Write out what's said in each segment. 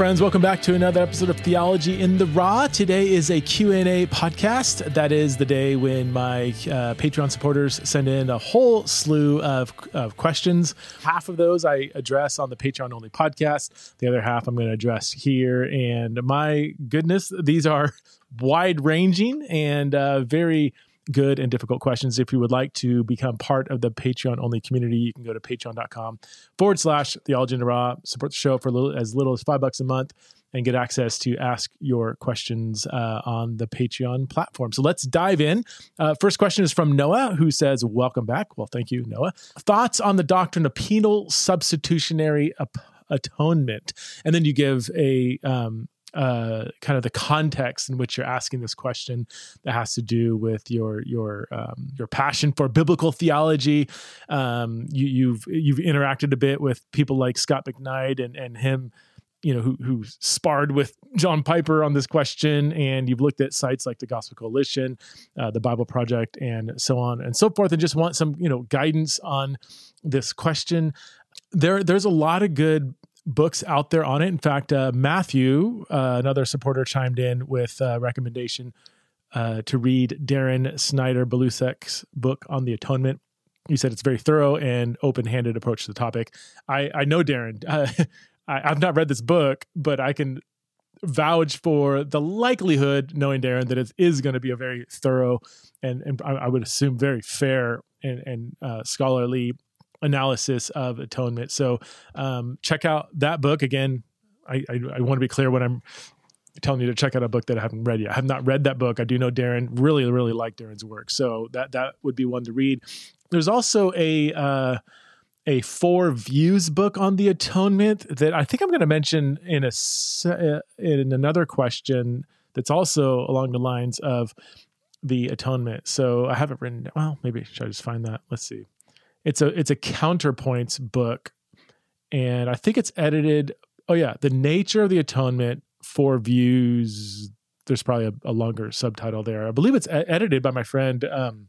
Friends, welcome back to another episode of Theology in the Raw. Today is a Q&A podcast. That is the day when my uh, Patreon supporters send in a whole slew of, of questions. Half of those I address on the Patreon only podcast. The other half I'm going to address here and my goodness, these are wide ranging and uh, very good and difficult questions. If you would like to become part of the Patreon only community, you can go to patreon.com forward slash theology the raw, support the show for little, as little as five bucks a month and get access to ask your questions uh, on the Patreon platform. So let's dive in. Uh, first question is from Noah, who says, Welcome back. Well, thank you, Noah. Thoughts on the doctrine of penal substitutionary atonement? And then you give a um, uh, kind of the context in which you're asking this question that has to do with your your um, your passion for biblical theology. Um, you, you've you've interacted a bit with people like Scot McKnight and and him you know who who sparred with John Piper on this question, and you've looked at sites like the Gospel Coalition, uh, the Bible Project, and so on and so forth, and just want some you know guidance on this question. There, there's a lot of good books out there on it. In fact, uh, Matthew, uh, another supporter, chimed in with a recommendation uh, to read Darrin Snyder Belousek's book on the atonement. He said it's very thorough and open-handed approach to the topic. I, I know Darrin. I, I've not read this book, but I can vouch for the likelihood, knowing Darrin, that it is going to be a very thorough and, and I, I would assume very fair and, and uh, scholarly analysis of atonement. So um, check out that book again. I, I, I want to be clear when I'm telling you to check out a book that I haven't read yet. I have not read that book. I do know Darrin really, really like Darrin's work, so that that would be one to read. There's also a uh, a four views book on the atonement that I think I'm going to mention in a uh, in another question that's also along the lines of the atonement. So I haven't written. Well, maybe should I just find that? Let's see it's a it's a counterpoints book and i think it's edited oh yeah the nature of the atonement four views. There's probably a, a longer subtitle there. I believe it's edited by my friend um,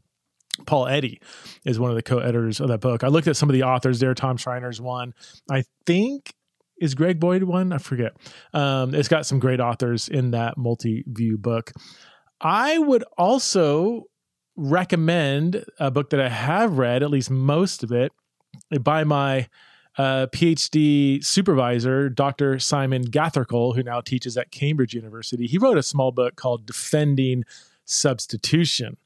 paul eddy is one of the co-editors of that book. I looked at some of the authors there. Tom schreiner's one. I think is greg boyd one? I forget. Um, it's got some great authors in that multi-view book. I would also recommend a book that I have read, at least most of it, by my uh, PhD supervisor, Dr. Simon Gathercole, who now teaches at Cambridge University. He wrote a small book called Defending Substitution.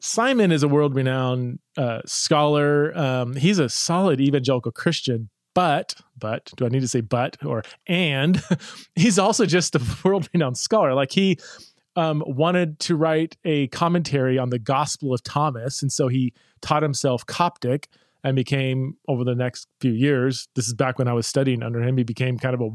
Simon is a world renowned uh, scholar. Um, he's a solid evangelical Christian, but, but, do I need to say but or and? he's also just a world renowned scholar. Like he um, wanted to write a commentary on the Gospel of Thomas, and so he taught himself Coptic and became over the next few years. This is back when I was studying under him. He became kind of a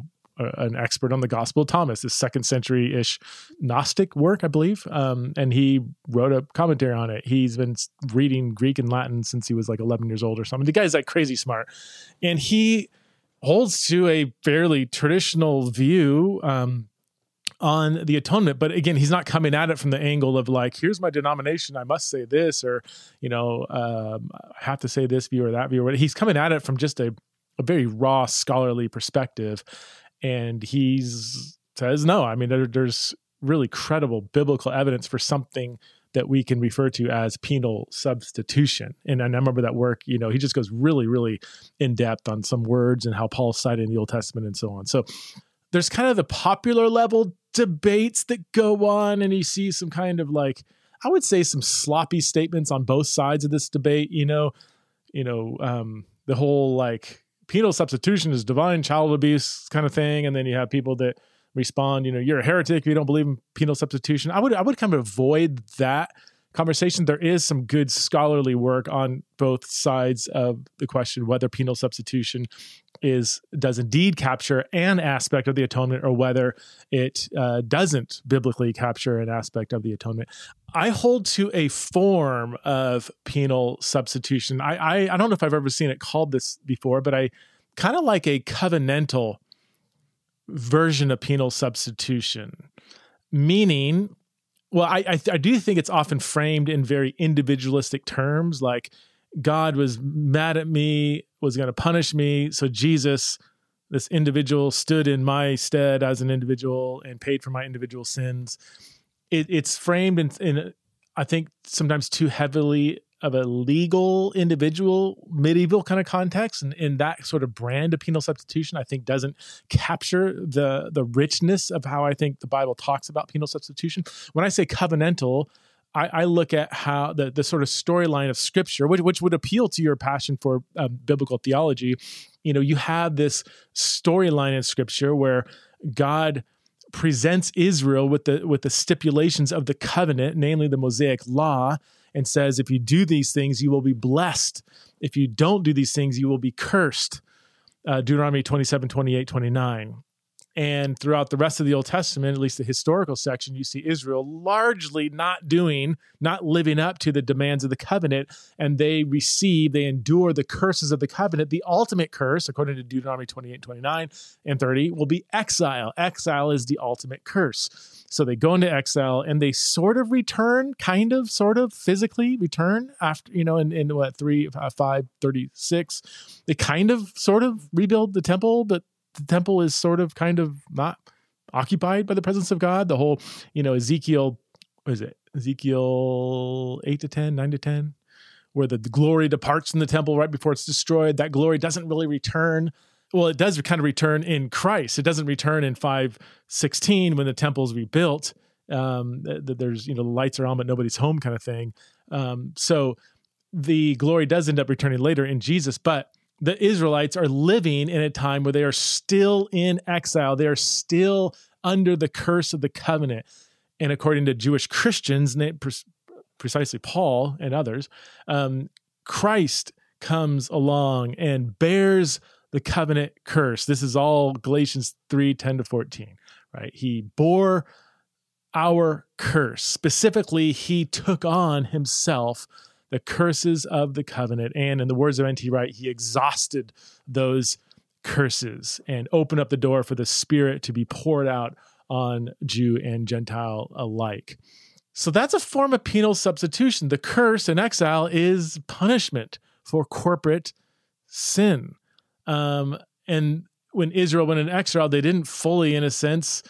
an expert on the Gospel of Thomas, this second century ish Gnostic work, I believe. Um, and he wrote a commentary on it. He's been reading Greek and Latin since he was like 11 years old or something. The guy's like crazy smart. And he holds to a fairly traditional view. Um, on the atonement but again he's not coming at it from the angle of like here's my denomination i must say this or you know um, i have to say this view or that view he's coming at it from just a, a very raw scholarly perspective and he's says no i mean there, there's really credible biblical evidence for something that we can refer to as penal substitution. And I remember that work, you know, he just goes really, really in depth on some words and how Paul's cited in the Old Testament and so on. So there's kind of the popular level debates that go on, and you see some kind of like, I would say some sloppy statements on both sides of this debate. You know, you know, um, the whole like penal substitution is divine child abuse kind of thing, and then you have people that respond, you know, you're a heretic if you don't believe in penal substitution. I would I would kind of avoid that conversation. There is some good scholarly work on both sides of the question whether penal substitution is does indeed capture an aspect of the atonement or whether it uh, doesn't biblically capture an aspect of the atonement. I hold to a form of penal substitution. I, I, I don't know if I've ever seen it called this before, but I kind of like a covenantal version of penal substitution, meaning well, I, I, I do think it's often framed in very individualistic terms, like God was mad at me, was going to punish me, so Jesus this individual stood in my stead as an individual and paid for my individual sins. It, it's framed in, in, I think, sometimes too heavily of a legal individual medieval kind of context and in that sort of brand of penal substitution i think doesn't capture the the richness of how i think the bible talks about penal substitution when i say covenantal I, I look at how the, the sort of storyline of scripture, which, which would appeal to your passion for uh, biblical theology. You know, you have this storyline in scripture where God presents Israel with the with the stipulations of the covenant, namely the Mosaic law, and says, if you do these things, you will be blessed. If you don't do these things, you will be cursed. Uh, Deuteronomy 27, 28, 29. And throughout the rest of the Old Testament, at least the historical section, you see Israel largely not doing, not living up to the demands of the covenant. And they receive, they endure the curses of the covenant. The ultimate curse, according to Deuteronomy 28, 29, and 30, will be exile. Exile is the ultimate curse. So they go into exile and they sort of return, kind of, sort of physically return after, you know, in, in what, 3, uh, 5, 36. They kind of, sort of rebuild the temple, but the temple is sort of kind of not occupied by the presence of God. The whole, you know, Ezekiel, what is it? Ezekiel 8 to 10, 9 to 10, where the, glory departs from the temple right before it's destroyed. That glory doesn't really return. Well, it does kind of return in Christ. It doesn't return in 516 when the temple is rebuilt. Um, th- there's, you know, the lights are on, but nobody's home kind of thing. Um, so the glory does end up returning later in Jesus, but the Israelites are living in a time where they are still in exile. They are still under the curse of the covenant. And according to Jewish Christians, precisely Paul and others, um, Christ comes along and bears the covenant curse. This is all Galatians 3 10 to 14, right? He bore our curse. Specifically, he took on himself the curses of the covenant. And in the words of N.T. Wright, he exhausted those curses and opened up the door for the Spirit to be poured out on Jew and Gentile alike. So that's a form of penal substitution. The curse in exile is punishment for corporate sin. Um, and when Israel went in exile, they didn't fully, in a sense,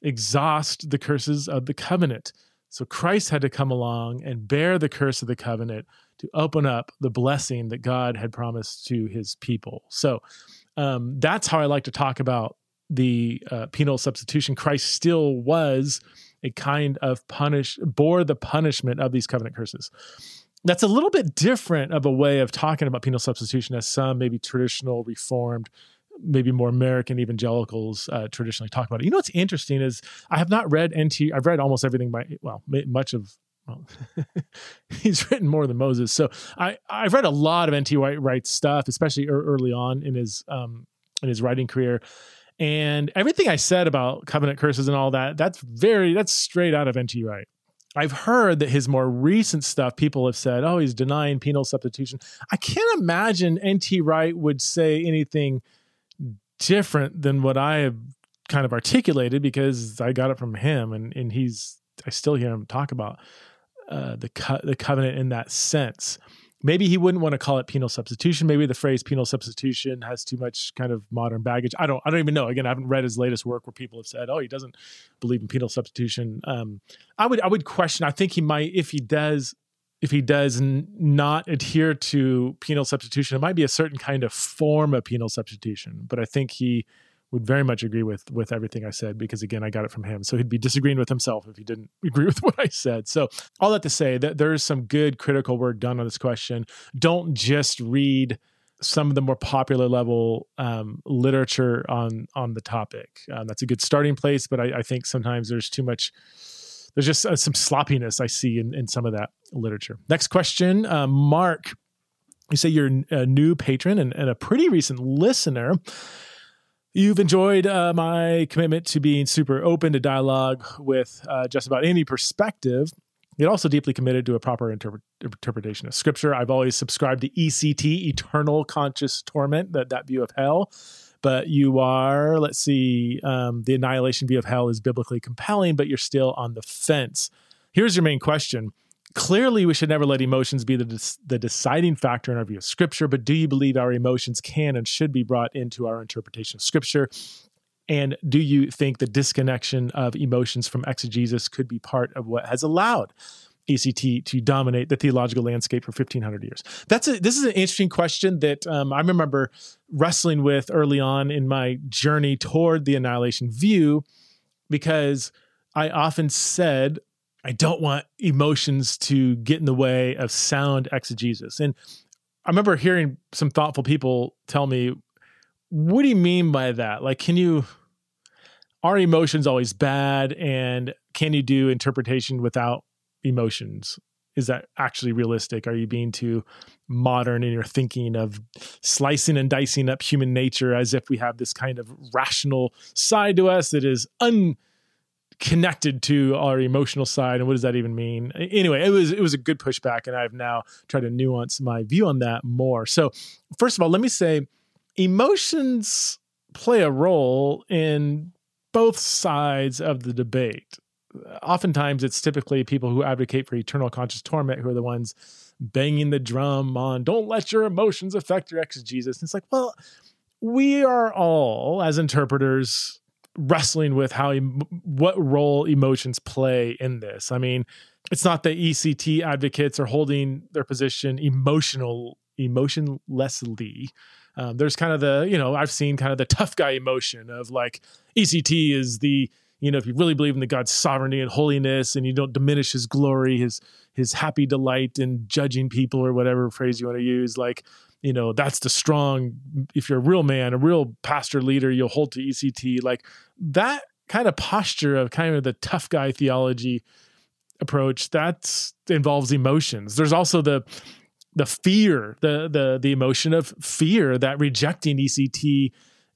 exhaust the curses of the covenant. So Christ had to come along and bear the curse of the covenant to open up the blessing that God had promised to his people. So um, that's how I like to talk about the uh, penal substitution. Christ still was a kind of punish, bore the punishment of these covenant curses. That's a little bit different of a way of talking about penal substitution as some maybe traditional reformed maybe more American evangelicals uh, traditionally talk about it. You know what's interesting is I have not read NT. I've read almost everything by well, much of. He's written more than Moses, so I I've read a lot of NT Wright stuff, especially early on in his um in his writing career. And everything I said about covenant curses and all that, that's very, that's straight out of N.T. Wright. I've heard that his more recent stuff, people have said, oh, he's denying penal substitution. I can't imagine N.T. Wright would say anything different than what I have kind of articulated because I got it from him, and and he's I still hear him talk about uh, the co- the covenant in that sense. Maybe he wouldn't want to call it penal substitution. Maybe the phrase penal substitution has too much kind of modern baggage. I don't I don't even know. Again, I haven't read his latest work where people have said, "Oh, he doesn't believe in penal substitution." Um, I would I would question. I think he might if he does if he does n- not adhere to penal substitution, it might be a certain kind of form of penal substitution. But I think he would very much agree with with everything I said because again, I got it from him. So he'd be disagreeing with himself if he didn't agree with what I said. So all that to say that there's some good critical work done on this question. Don't just read some of the more popular level um, literature on on the topic. Um, that's a good starting place, but I, I think sometimes there's too much there's just uh, some sloppiness I see in, in some of that literature. Next question, uh, Mark. You say you're a new patron and, and a pretty recent listener. You've enjoyed uh, my commitment to being super open to dialogue with uh, just about any perspective. Yet also deeply committed to a proper interpre- interpretation of Scripture. I've always subscribed to ECT, eternal conscious torment, that that view of hell but you are, let's see, um, the annihilation view of hell is biblically compelling, but you're still on the fence. Here's your main question Clearly, we should never let emotions be the, the deciding factor in our view of Scripture, but do you believe our emotions can and should be brought into our interpretation of Scripture? And do you think the disconnection of emotions from exegesis could be part of what has allowed ECT to dominate the theological landscape for 1500 years? That's a, this is an interesting question that um, I remember wrestling with early on in my journey toward the annihilation view because I often said I don't want emotions to get in the way of sound exegesis. And I remember hearing some thoughtful people tell me, what do you mean by that? Like, can you, are emotions always bad? And can you do interpretation without emotions? Is that actually realistic? Are you being too modern in your thinking of slicing and dicing up human nature as if we have this kind of rational side to us that is unconnected to our emotional side and what does that even mean anyway it was it was a good pushback and i've now tried to nuance my view on that more so first of all let me say emotions play a role in both sides of the debate oftentimes it's typically people who advocate for eternal conscious torment who are the ones banging the drum on don't let your emotions affect your exegesis and it's like well we are all as interpreters wrestling with how what role emotions play in this. I mean, it's not that ECT advocates are holding their position emotional emotionlessly. Um, there's kind of the you know I've seen kind of the tough guy emotion of like ECT is the you know if you really believe in the God's sovereignty and holiness and you don't diminish His glory, His His happy delight in judging people or whatever phrase you want to use, like you know that's the strong if you're a real man a real pastor leader you'll hold to ect like that kind of posture of kind of the tough guy theology approach that involves emotions. There's also the the fear the the the emotion of fear that rejecting ect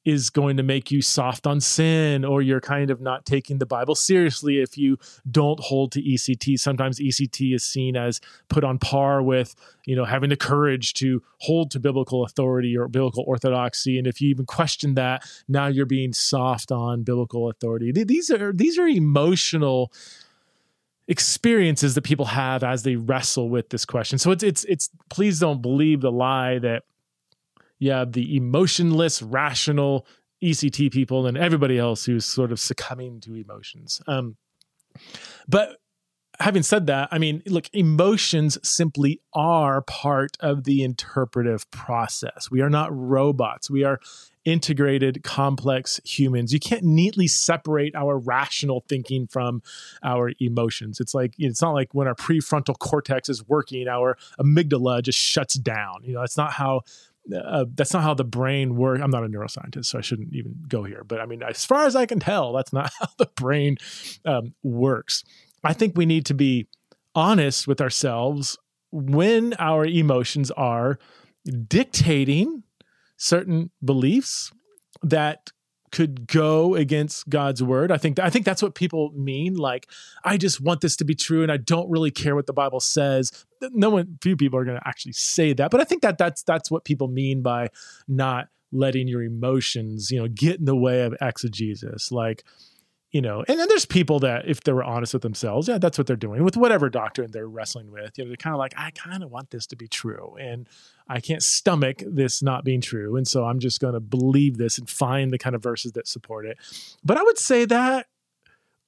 is going to make you soft on sin or you're kind of not taking the Bible seriously if you don't hold to ECT. Sometimes ECT is seen as put on par with, you know, having the courage to hold to biblical authority or biblical orthodoxy. And if you even question that, now you're being soft on biblical authority. These are these are emotional experiences that people have as they wrestle with this question. So it's it's it's please don't believe the lie that you have the emotionless, rational ECT people and everybody else who's sort of succumbing to emotions. Um, but having said that, I mean, look, emotions simply are part of the interpretive process. We are not robots. We are integrated, complex humans. You can't neatly separate our rational thinking from our emotions. It's like it's not like when our prefrontal cortex is working, our amygdala just shuts down. You know, it's not how uh, that's not how the brain works. I'm not a neuroscientist, so I shouldn't even go here. But I mean, as far as I can tell, that's not how the brain um, works. I think we need to be honest with ourselves when our emotions are dictating certain beliefs that could go against God's word. I think I think that's what people mean. Like, I just want this to be true, and I don't really care what the Bible says. No one, few people are going to actually say that, but I think that that's that's what people mean by not letting your emotions, you know, get in the way of exegesis. Like, you know, and then there's people that if they were honest with themselves, yeah, that's what they're doing with whatever doctrine they're wrestling with. You know, they're kind of like, I kind of want this to be true, and I can't stomach this not being true, and so I'm just going to believe this and find the kind of verses that support it. But I would say that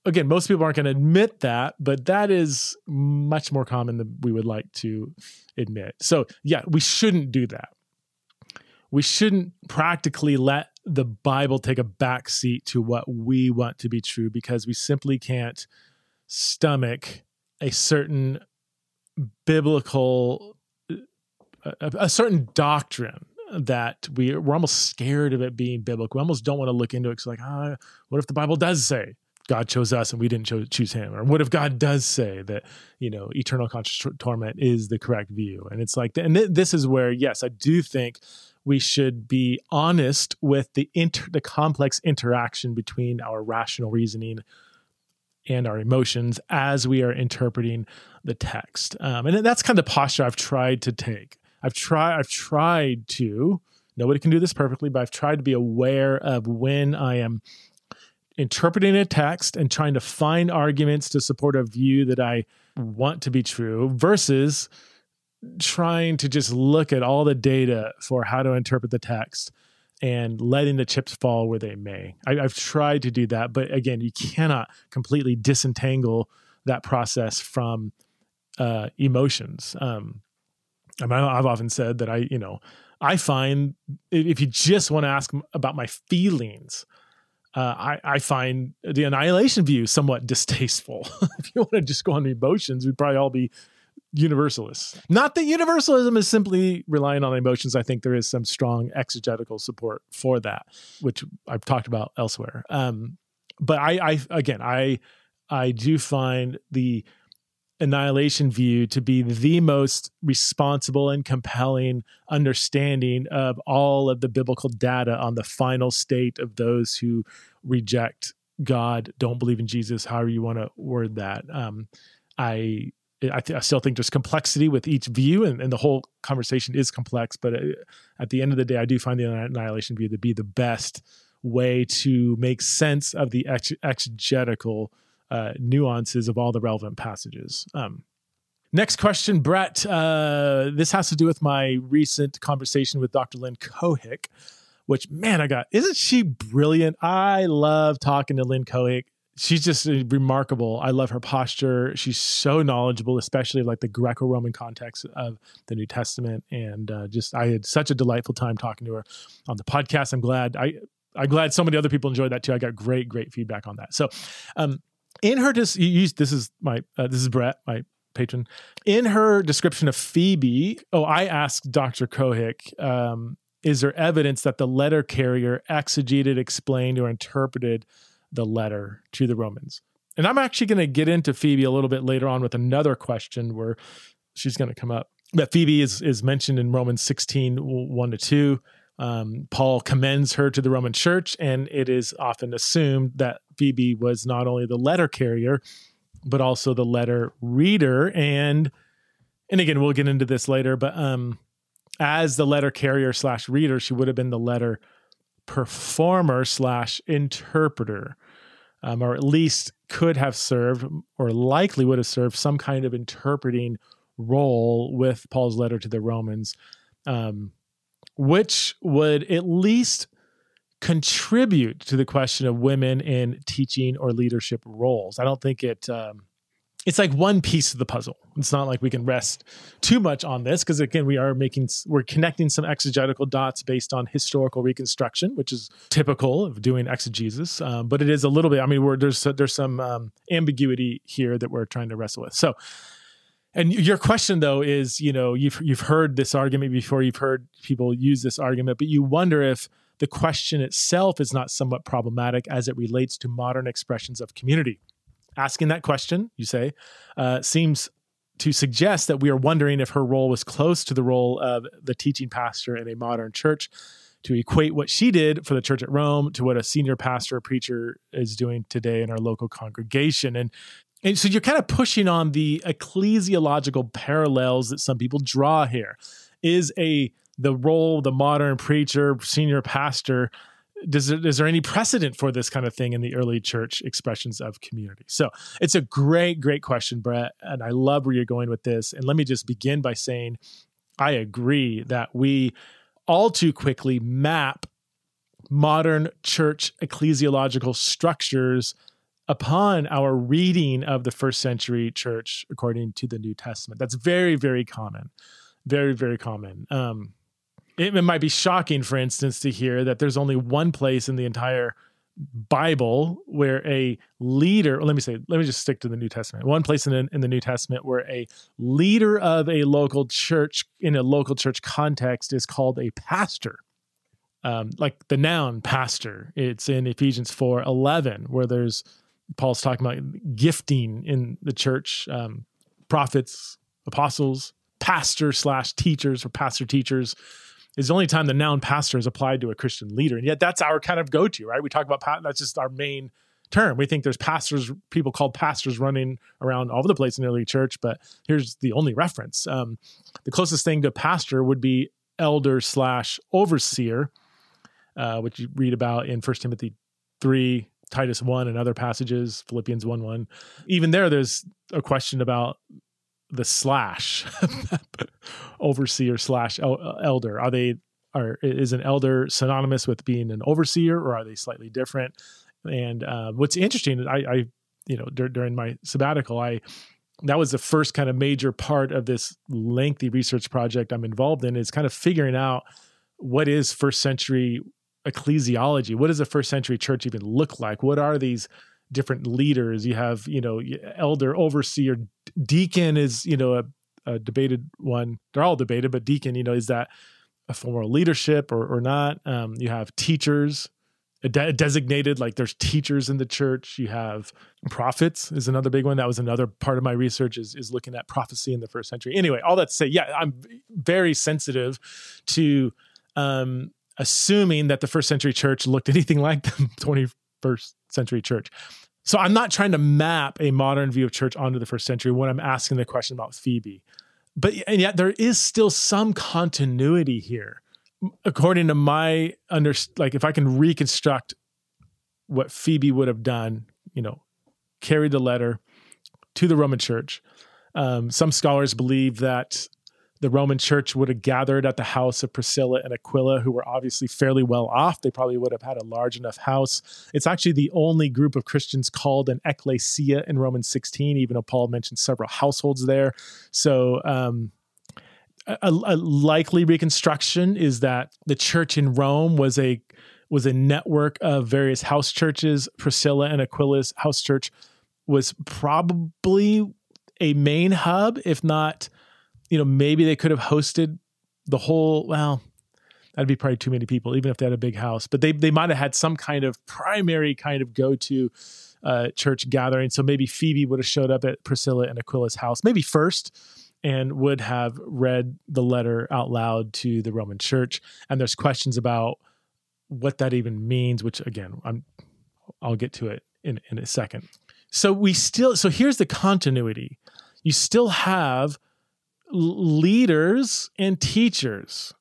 again, most people aren't going to admit that, but that is much more common than we would like to admit. So yeah, we shouldn't do that. We shouldn't practically let the Bible take a back seat to what we want to be true because we simply can't stomach a certain biblical a, a, certain doctrine that we we're almost scared of it being biblical. We almost don't want to look into it because like, ah, what if the Bible does say God chose us and we didn't cho- choose Him, or what if God does say that you know eternal conscious torment is the correct view? And it's like, and th- this is where yes, I do think we should be honest with the inter- the complex interaction between our rational reasoning and our emotions as we are interpreting the text. Um, and that's kind of the posture I've tried to take. I've tried I've tried to nobody can do this perfectly, but I've tried to be aware of when I am interpreting a text and trying to find arguments to support a view that I want to be true versus trying to just look at all the data for how to interpret the text and letting the chips fall where they may. I, have tried to do that, but again, you cannot completely disentangle that process from uh, emotions. Um, I mean, I've often said that I, you know, I find if you just want to ask about my feelings, uh, I, I, find the annihilation view somewhat distasteful. if you want to just go on the emotions, we'd probably all be universalists. Not that universalism is simply relying on emotions. I think there is some strong exegetical support for that, which I've talked about elsewhere. Um, but I, I, again, I, I do find the annihilation view to be the most responsible and compelling understanding of all of the biblical data on the final state of those who reject God, don't believe in Jesus, however you want to word that. Um, I I, th- I, still think there's complexity with each view, and, and the whole conversation is complex. But uh, at the end of the day, I do find the annihilation view to be the best way to make sense of the ex- exegetical uh, nuances of all the relevant passages. Um, next question, Brett. Uh, this has to do with my recent conversation with Dr. Lynn Cohick, which, man, I got, isn't she brilliant? I love talking to Lynn Cohick she's just remarkable. I love her posture. She's so knowledgeable, especially like the Greco-Roman context of the New Testament. And uh, just I had such a delightful time talking to her on the podcast. I'm glad I I'm glad so many other people enjoyed that too. I got great great feedback on that. So, um, in her dis- this is my uh, this is Brett my patron. In her description of Phoebe, oh, I asked Dr. Cohick. Um, is there evidence that the letter carrier exegeted, explained, or interpreted the letter to the Romans. And I'm actually going to get into Phoebe a little bit later on with another question where she's going to come up. But Phoebe is, is mentioned in Romans 16, 1 to 2. Um, Paul commends her to the Roman church, and it is often assumed that Phoebe was not only the letter carrier, but also the letter reader. And and again, we'll get into this later, but um, as the letter carrier slash reader, she would have been the letter performer slash interpreter, um, or at least could have served or likely would have served some kind of interpreting role with Paul's letter to the Romans, um, which would at least contribute to the question of women in teaching or leadership roles. I don't think it um, it's like one piece of the puzzle. It's not like we can rest too much on this because again, we are making we're connecting some exegetical dots based on historical reconstruction, which is typical of doing exegesis. Um, but it is a little bit. I mean, there's there's some um, ambiguity here that we're trying to wrestle with. So. And your question though is, you know, you've you've heard this argument before, you've heard people use this argument, but you wonder if the question itself is not somewhat problematic as it relates to modern expressions of community asking that question, you say, uh, seems to suggest that we are wondering if her role was close to the role of the teaching pastor in a modern church to equate what she did for the church at Rome to what a senior pastor or preacher is doing today in our local congregation. And, and so you're kind of pushing on the ecclesiological parallels that some people draw here. Is a the role the modern preacher, senior pastor does there, is there any precedent for this kind of thing in the early church expressions of community? So it's a great, great question, Brett. And I love where you're going with this. And let me just begin by saying I agree that we all too quickly map modern church ecclesiological structures upon our reading of the first century church according to the New Testament. That's very, very common. Very, very common. Um, it, it might be shocking, for instance, to hear that there's only one place in the entire Bible where a leader, let me say, let me just stick to the New Testament. One place in the, in the New Testament where a leader of a local church in a local church context is called a pastor. Um, like the noun pastor, it's in Ephesians 4 11, where there's Paul's talking about gifting in the church, um, prophets, apostles, pastor slash teachers or pastor teachers is the only time the noun pastor is applied to a Christian leader. And yet that's our kind of go to, right? We talk about, that's just our main term. We think there's pastors, people called pastors running around all over the place in the early church, but here's the only reference. Um, the closest thing to pastor would be elder slash overseer, uh, which you read about in First Timothy 3 Titus 1 and other passages, Philippians 1 1. Even there, there's a question about the slash overseer slash elder. Are they are is an elder synonymous with being an overseer, or are they slightly different? And uh, what's interesting, I, I you know dur- during my sabbatical, I that was the first kind of major part of this lengthy research project I'm involved in is kind of figuring out what is first century ecclesiology. What does a first century church even look like? What are these different leaders? You have, you know, elder, overseer, deacon is, you know, a, a debated one. They're all debated, but deacon, you know, is that a form of leadership or, or not? Um, you have teachers, de- designated like there's teachers in the church you have prophets is another big one that was another part of my research is, is looking at prophecy in the first century anyway all that to say yeah i'm very sensitive to um, assuming that the first century church looked anything like the 21st century church. So i'm not trying to map a modern view of church onto the first century when i'm asking the question about phoebe. But and yet there is still some continuity here. According to my under like if I can reconstruct what Phoebe would have done, you know, carried the letter to the Roman Church. Um, some scholars believe that the Roman Church would have gathered at the house of Priscilla and Aquila, who were obviously fairly well off. They probably would have had a large enough house. It's actually the only group of Christians called an ecclesia in Romans 16, even though Paul mentions several households there. So, um, a, a likely reconstruction is that the church in Rome was a was a network of various house churches. Priscilla and Aquila's house church was probably a main hub, if not, you know, maybe they could have hosted the whole. Well, that'd be probably too many people, even if they had a big house. But they they might have had some kind of primary kind of go to uh, church gathering. So maybe Phoebe would have showed up at Priscilla and Aquila's house, maybe first, and would have read the letter out loud to the Roman church. And there's questions about what that even means, which again, I'm I'll get to it in, in a second. So we still so here's the continuity. You still have leaders and teachers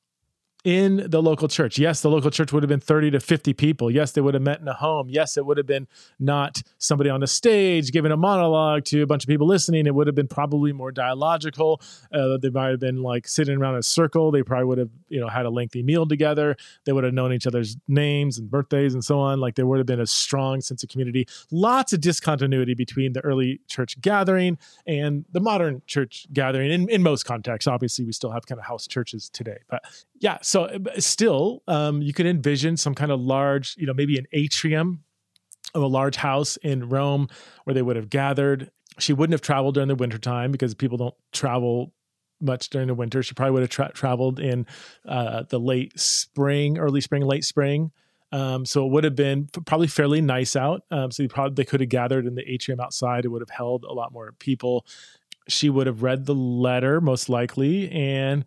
in the local church. Yes, the local church would have been 30 to 50 people. Yes, they would have met in a home. Yes, it would have been not somebody on a stage giving a monologue to a bunch of people listening. It would have been probably more dialogical. Uh, they might have been like sitting around a circle. They probably would have, you know, had a lengthy meal together. They would have known each other's names and birthdays and so on. Like there would have been a strong sense of community. Lots of discontinuity between the early church gathering and the modern church gathering in, in most contexts. Obviously, we still have kind of house churches today. But yeah, so so still um, you could envision some kind of large you know maybe an atrium of a large house in rome where they would have gathered. She wouldn't have traveled during the wintertime because people don't travel much during the winter. She probably would have tra- traveled in uh, the late spring early spring late spring. Um, so it would have been probably fairly nice out. Um, so probably, they could have gathered in the atrium outside. It would have held a lot more people. She would have read the letter most likely and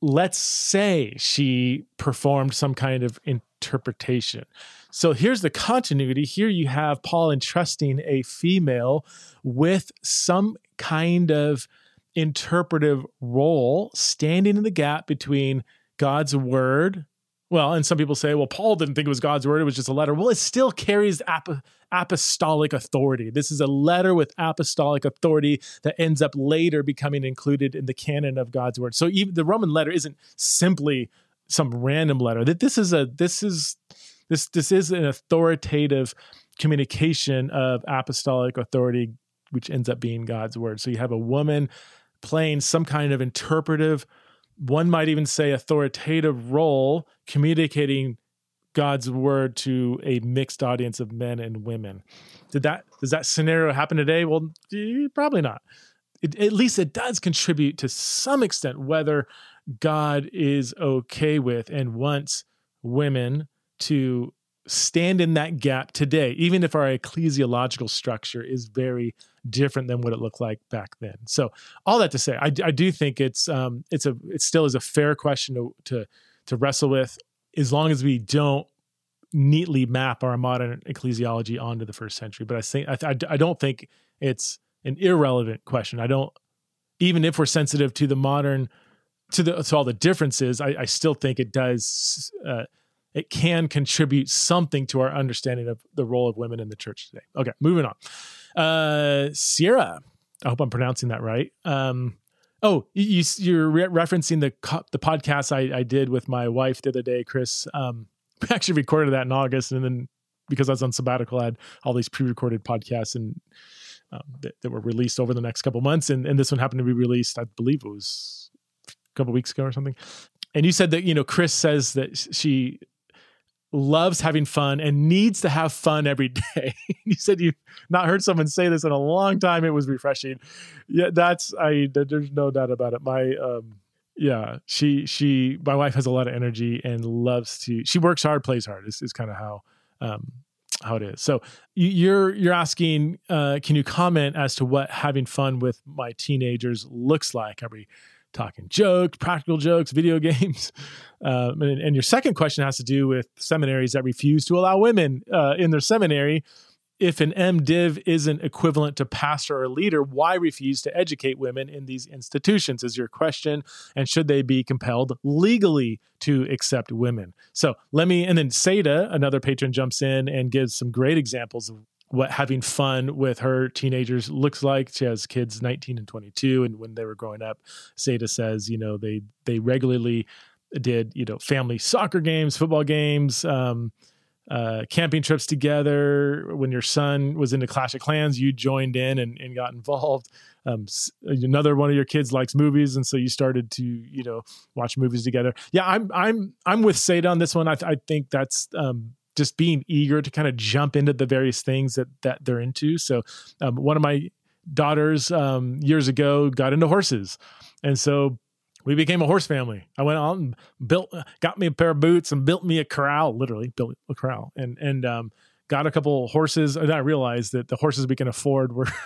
let's say she performed some kind of interpretation. So here's the continuity. Here you have Paul entrusting a female with some kind of interpretive role, standing in the gap between God's word well, and some people say, well, Paul didn't think it was God's word, it was just a letter. Well, it still carries ap- apostolic authority. This is a letter with apostolic authority that ends up later becoming included in the canon of God's word. So even the Roman letter isn't simply some random letter. That this is a this is this this is an authoritative communication of apostolic authority which ends up being God's word. So you have a woman playing some kind of interpretive one might even say authoritative role communicating God's word to a mixed audience of men and women. Did that does that scenario happen today? Well, probably not. It, at least it does contribute to some extent whether God is okay with and wants women to stand in that gap today, even if our ecclesiological structure is very different than what it looked like back then. So all that to say, I, I do think it's um, it's a it still is a fair question to, to to wrestle with, as long as we don't neatly map our modern ecclesiology onto the first century. But I think I, I, don't think it's an irrelevant question. I don't even if we're sensitive to the modern to the to all the differences, I, I still think it does uh, it can contribute something to our understanding of the role of women in the church today. Okay, moving on. Uh, Sierra, I hope I'm pronouncing that right. Um, oh, you, you're re- referencing the the podcast I, I did with my wife the other day, Chris. Um, we actually recorded that in August, and then because I was on sabbatical, I had all these pre-recorded podcasts and um, that, that, were released over the next couple months, and, and this one happened to be released, I believe it was a couple weeks ago or something. And you said that you know Chris says that she loves having fun and needs to have fun every day. you said you've not heard someone say this in a long time. It was refreshing. Yeah, that's I. There's no doubt about it. My um, yeah, she she my wife has a lot of energy and loves to. She works hard, plays hard. Is is kind of how um how it is. So you're you're asking, uh, can you comment as to what having fun with my teenagers looks like? We talking jokes, practical jokes, video games? Um, and, and, your second question has to do with seminaries that refuse to allow women uh, in their seminary. If an MDiv isn't equivalent to pastor or leader, why refuse to educate women in these institutions? Is your question. And should they be compelled legally to accept women? So let me, and then Seda, another patron, jumps in and gives some great examples of what having fun with her teenagers looks like. She has kids 19 and 22, and when they were growing up, Seda says, you know, they they regularly did you know family soccer games, football games, um, uh, camping trips together. When your son was into Clash of Clans, you joined in and, and got involved. Um, another one of your kids likes movies, and so you started to you know watch movies together. Yeah, I'm I'm I'm with Seda on this one. I, I think that's um, just being eager to kind of jump into the various things that that they're into. So um, one of my daughters um, years ago got into horses, and so we became a horse family. I went out and built, got me a pair of boots and built me a corral, literally built a corral, and and um, got a couple horses. And I realized that the horses we can afford were.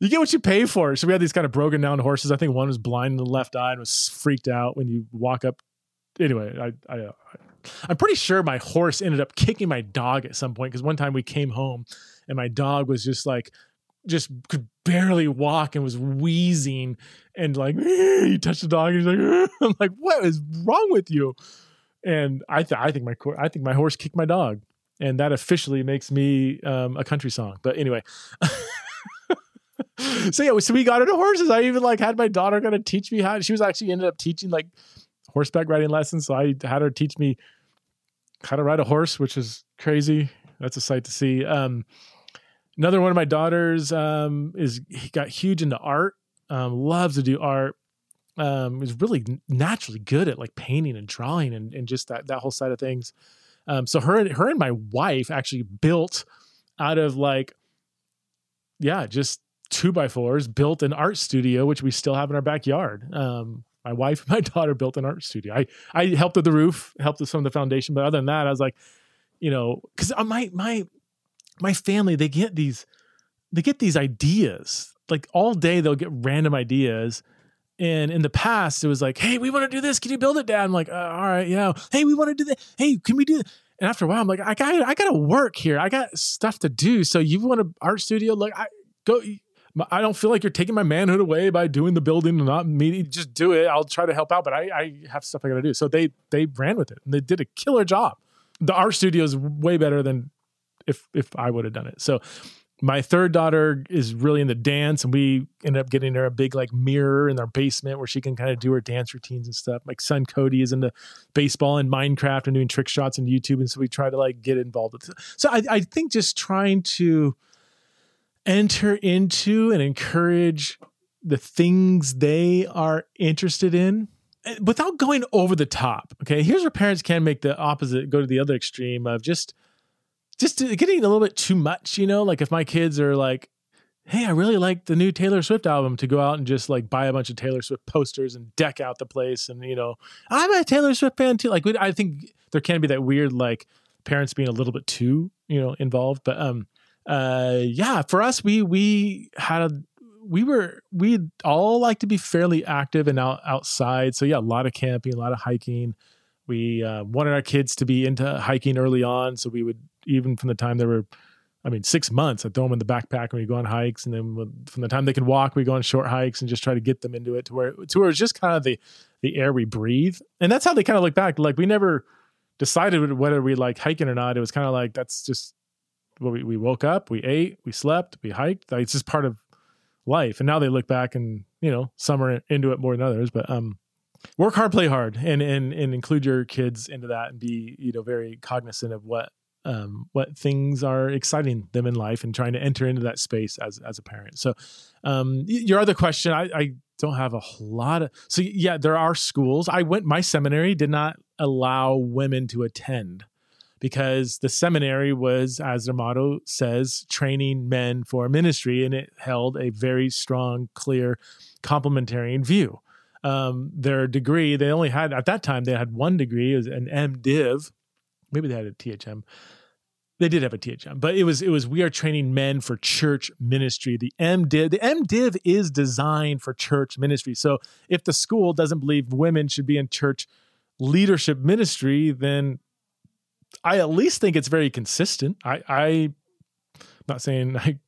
you get what you pay for. So we had these kind of broken down horses. I think one was blind in the left eye and was freaked out when you walk up. Anyway, I, I, I'm pretty sure my horse ended up kicking my dog at some point because one time we came home and my dog was just like just could barely walk and was wheezing and like he touched the dog and he's like I'm like what is wrong with you? And I th- I think my I think my horse kicked my dog and that officially makes me um, a country song but anyway. So yeah so we got into horses. I even like had my daughter of teach me how she was actually ended up teaching like horseback riding lessons so I had her teach me how to ride a horse which is crazy that's a sight to see um Another one of my daughters um, is he got huge into art, um, loves to do art. Um, is really naturally good at like painting and drawing and, and just that that whole side of things. Um, so her her and my wife actually built out of like yeah, just two by fours, built an art studio, which we still have in our backyard. Um, my wife and my daughter built an art studio. I I helped with the roof, helped with some of the foundation, but other than that, I was like, you know, because my my my family they get these they get these ideas. Like all day they'll get random ideas. And in the past it was like hey we want to do this. Can you build it dad? I'm like uh, all right yeah. Hey we want to do that. Hey can we do that and after a while i'm like i got i got to work here. I got stuff to do. So you want an art studio? Like i go I don't feel like you're taking my manhood away by doing the building and not me. Just do it. I'll try to help out, but I, I have stuff I got to do. So they they ran with it and they did a killer job. The art studio is way better than if if I would have done it. So my third daughter is really in the dance and we ended up getting her a big like mirror in our basement where she can kind of do her dance routines and stuff my son cody is into baseball and minecraft and doing trick shots on youtube and so we try to like get involved with it. so I, I think just trying to enter into and encourage the things they are interested in eh, without going over the top okay here's where parents can make the opposite go to the other extreme of just just getting a little bit too much, you know? Like if my kids are like, hey, I really like the new Taylor Swift album to go out and just like buy a bunch of Taylor Swift posters and deck out the place. And, you know, I'm a Taylor Swift fan too. Like, I think there can be that weird, like, parents being a little bit too, you know, involved. But, um, uh, yeah, for us, we, we had a, we were we all like to be fairly active and out outside. So yeah, a lot of camping, a lot of hiking. We uh, wanted our kids to be into hiking early on, so we would even from the time they were I mean, six months. I throw them in the backpack when we go on hikes, and then from the time they can walk, we go on short hikes and just try to get them into it to where to where it's just kind of the the air we breathe, and that's how they kind of look back. Like we never decided whether we like hiking or not. It was kind of like that's just we we woke up, we ate, we slept, we hiked. It's just part of life. And now they look back and you know some are into it more than others, but um, work hard, play hard, and and and include your kids into that, and be you know very cognizant of what um, what things are exciting them in life and trying to enter into that space as as a parent. So, um, your other question, I, I don't have a lot of. So yeah, there are schools. I went. My seminary did not allow women to attend because the seminary was, as their motto says, training men for ministry, and it held a very strong, clear, complementarian view. Um, their degree, they only had at that time they had one degree, it was an MDiv. Maybe they had a THM they did have a THM, but it was it was we are training men for church ministry. The MDiv the MDiv is designed for church ministry. So if the school doesn't believe women should be in church leadership ministry, then I at least think it's very consistent. I I not saying I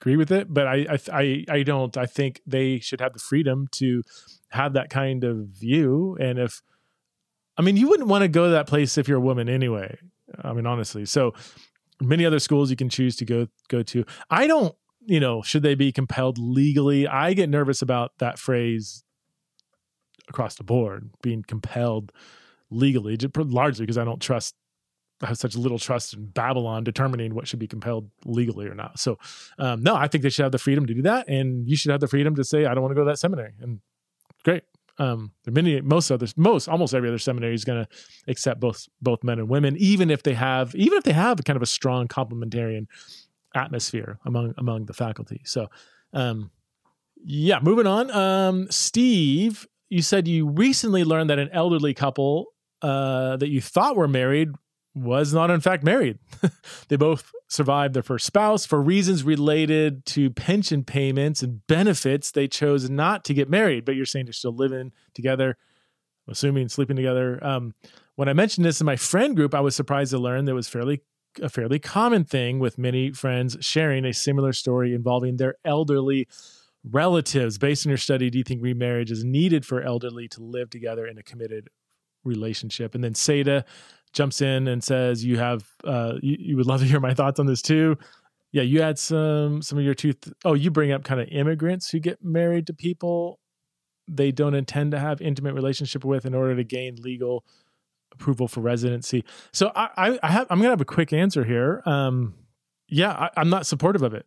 agree with it, but I I I don't. I think they should have the freedom to have that kind of view. And if I mean, you wouldn't want to go to that place if you're a woman anyway. I mean, honestly. So many other schools you can choose to go go to. I don't, you know, should they be compelled legally? I get nervous about that phrase across the board, being compelled legally, largely because I don't trust have such little trust in Babylon determining what should be compelled legally or not. So, um, no, I think they should have the freedom to do that, and you should have the freedom to say, "I don't want to go to that seminary." And great, um, many, most others, most, almost every other seminary is going to accept both both men and women, even if they have, even if they have kind of a strong complementarian atmosphere among among the faculty. So, um, yeah, moving on. Um, Steve, you said you recently learned that an elderly couple uh, that you thought were married was not in fact married. they both survived their first spouse for reasons related to pension payments and benefits. They chose not to get married, but you're saying they're still living together, I'm assuming sleeping together. Um, when I mentioned this in my friend group, I was surprised to learn that was fairly a fairly common thing with many friends sharing a similar story involving their elderly relatives. Based on your study, do you think remarriage is needed for elderly to live together in a committed relationship? And then Seda jumps in and says you have uh, you, you, would love to hear my thoughts on this too. Yeah, you had some some of your two. Th- oh, you bring up kind of immigrants who get married to people they don't intend to have intimate relationship with in order to gain legal approval for residency. So I I, I have I'm gonna have a quick answer here. Um, yeah, I, I'm not supportive of it.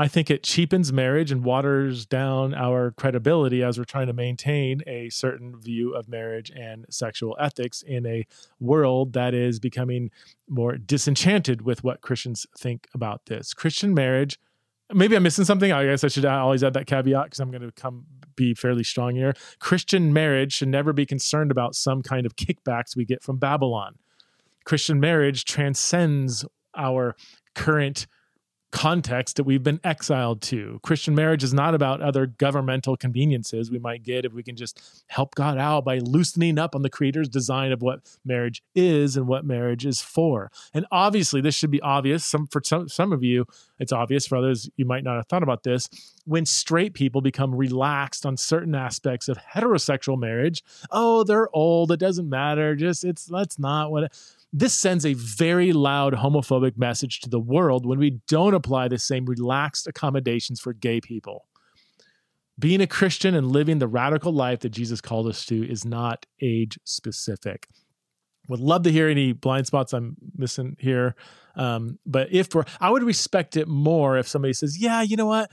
I think it cheapens marriage and waters down our credibility as we're trying to maintain a certain view of marriage and sexual ethics in a world that is becoming more disenchanted with what Christians think about this. Christian marriage, maybe I'm missing something. I guess I should always add that caveat because I'm going to come be fairly strong here. Christian marriage should never be concerned about some kind of kickbacks we get from Babylon. Christian marriage transcends our current context that we've been exiled to. Christian marriage is not about other governmental conveniences we might get if we can just help God out by loosening up on the creator's design of what marriage is and what marriage is for. And obviously this should be obvious. Some for some, some of you it's obvious. For others you might not have thought about this. When straight people become relaxed on certain aspects of heterosexual marriage oh they're old. It doesn't matter. Just it's that's not what it, this sends a very loud homophobic message to the world when we don't apply the same relaxed accommodations for gay people. Being a Christian and living the radical life that Jesus called us to is not age specific. Would love to hear any blind spots I'm missing here. Um, but if we're, I would respect it more if somebody says, yeah, you know what?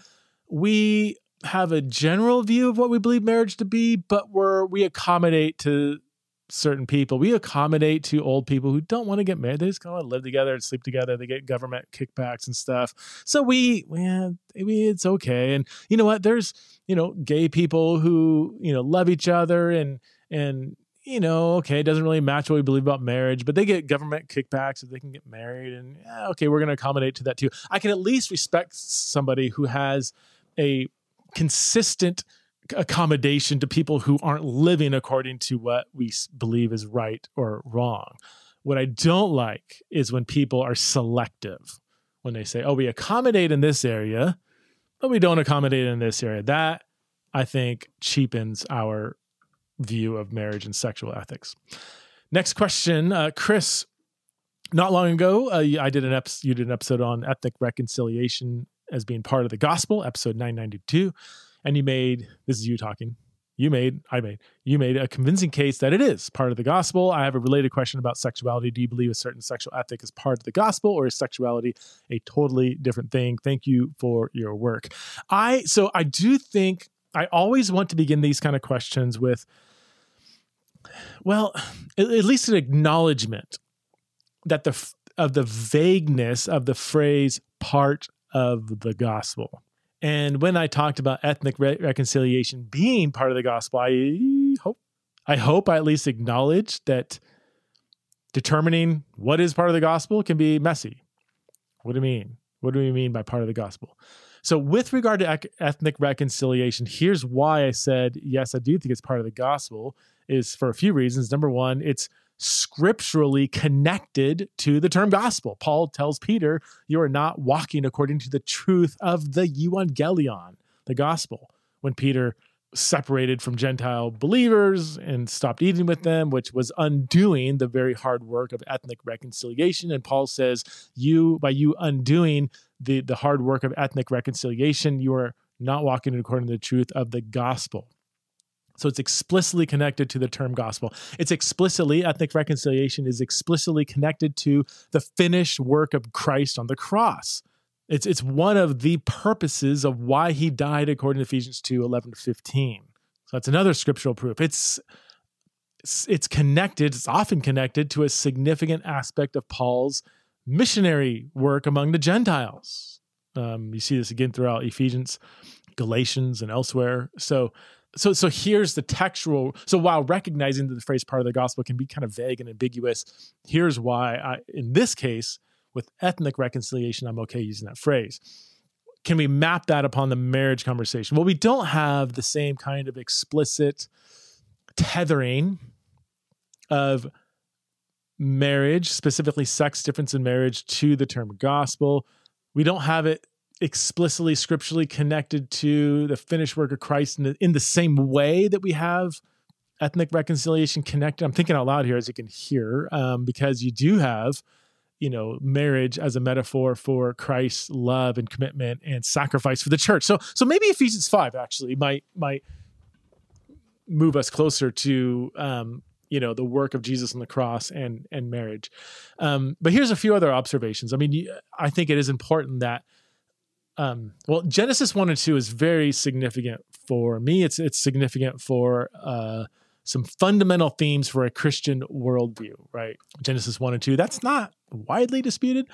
We have a general view of what we believe marriage to be, but we're, we accommodate to certain people. We accommodate to old people who don't want to get married. They just want to live together and sleep together. They get government kickbacks and stuff. So we, yeah, maybe it's okay. And you know what? There's, you know, gay people who, you know, love each other and, and, you know, okay, it doesn't really match what we believe about marriage, but they get government kickbacks so they can get married. And yeah, okay, we're going to accommodate to that too. I can at least respect somebody who has a consistent accommodation to people who aren't living according to what we believe is right or wrong. What I don't like is when people are selective, when they say, oh, we accommodate in this area, but we don't accommodate in this area. That I think cheapens our view of marriage and sexual ethics. Next question, uh, Chris. Not long ago, uh, I did an episode. You did an episode on ethnic reconciliation as being part of the gospel, episode nine ninety two, and you made this is you talking you made, I made, you made a convincing case that it is part of the gospel. I have a related question about sexuality. Do you believe a certain sexual ethic is part of the gospel or is sexuality a totally different thing? Thank you for your work. I, so I do think I always want to begin these kind of questions with, well, at, at least an acknowledgement that the, of the vagueness of the phrase part of the gospel. And when I talked about ethnic re- reconciliation being part of the gospel, I hope I hope I at least acknowledge that determining what is part of the gospel can be messy. What do you mean? What do we mean by part of the gospel? So, with regard to ec- ethnic reconciliation, here's why I said yes, I do think it's part of the gospel. Is for a few reasons. Number one, it's scripturally connected to the term gospel. Paul tells Peter, You are not walking according to the truth of the evangelion, the gospel. When Peter separated from Gentile believers and stopped eating with them, which was undoing the very hard work of ethnic reconciliation. And Paul says, You, by you undoing the, the hard work of ethnic reconciliation, you are not walking according to the truth of the gospel. So it's explicitly connected to the term gospel. It's explicitly, ethnic reconciliation is explicitly connected to the finished work of Christ on the cross. It's, it's one of the purposes of why he died according to Ephesians 2 11 to 15. So that's another scriptural proof. It's, it's, it's connected, it's often connected to a significant aspect of Paul's missionary work among the Gentiles. Um, you see this again throughout Ephesians, Galatians, and elsewhere. So so so here's the textual so while recognizing that the phrase part of the gospel can be kind of vague and ambiguous here's why I, in this case with ethnic reconciliation i'm okay using that phrase. Can we map that upon the marriage conversation? Well we don't have the same kind of explicit tethering of marriage specifically sex difference in marriage to the term gospel. We don't have it explicitly scripturally connected to the finished work of Christ in the, in the same way that we have ethnic reconciliation connected. I'm thinking out loud here, as you can hear, um, because you do have, you know, marriage as a metaphor for Christ's love and commitment and sacrifice for the church. So, so maybe Ephesians five actually might might move us closer to um, you know the work of Jesus on the cross and and marriage. Um, but here's a few other observations. I mean, I think it is important that um, well, Genesis one and two is very significant for me. It's it's significant for uh, some fundamental themes for a Christian worldview, right? Genesis 1 and 2, that's not widely disputed.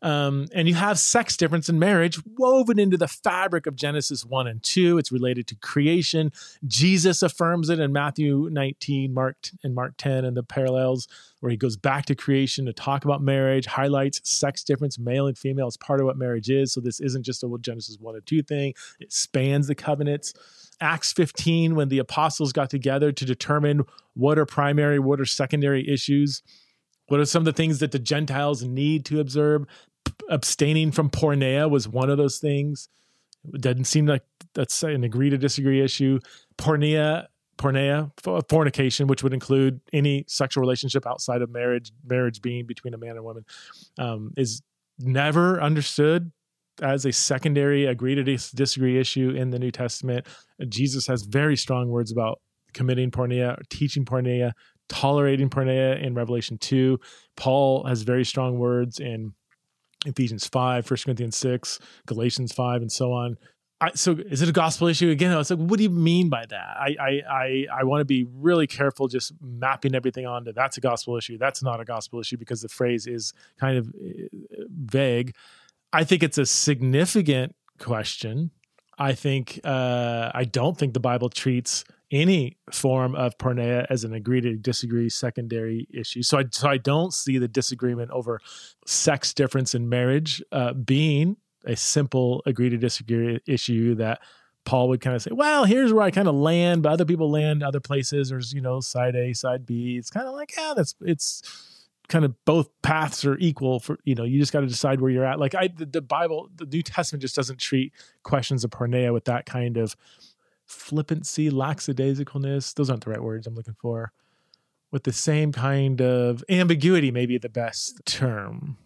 Um, and you have sex difference in marriage woven into the fabric of Genesis 1 and 2. It's related to creation. Jesus affirms it in Matthew 19, Mark and Mark 10, and the parallels where he goes back to creation to talk about marriage, highlights sex difference, male and female, as part of what marriage is. So this isn't just a Genesis 1 and 2 thing, it spans the covenants. Acts 15 when the apostles got together to determine what are primary, what are secondary issues, what are some of the things that the Gentiles need to observe. Abstaining from porneia was one of those things. It doesn't seem like that's an agree to disagree issue. Porneia, fornication, which would include any sexual relationship outside of marriage, marriage being between a man and woman, um, is never understood as a secondary agree to dis- disagree issue in the New Testament. Jesus has very strong words about committing porneia, teaching porneia, tolerating porneia in Revelation 2. Paul has very strong words in Ephesians 5, 1 Corinthians 6, Galatians 5, and so on. I, so is it a gospel issue again? I was like, what do you mean by that? I I I, I want to be really careful just mapping everything onto that's a gospel issue. That's not a gospel issue because the phrase is kind of uh, vague. I think it's a significant question. I think uh, I don't think the Bible treats any form of porneia as an agree to disagree secondary issue. So I so I don't see the disagreement over sex difference in marriage uh, being a simple agree to disagree issue that Paul would kind of say, well, here's where I kind of land, but other people land other places. There's, you know, side A, side B. It's kind of like, yeah, that's it's kind of both paths are equal for you know you just got to decide where you're at. Like i the, the, bible the new testament just doesn't treat questions of porneia with that kind of flippancy lackadaisicalness. Those aren't the right words i'm looking for. With the same kind of ambiguity maybe the best term.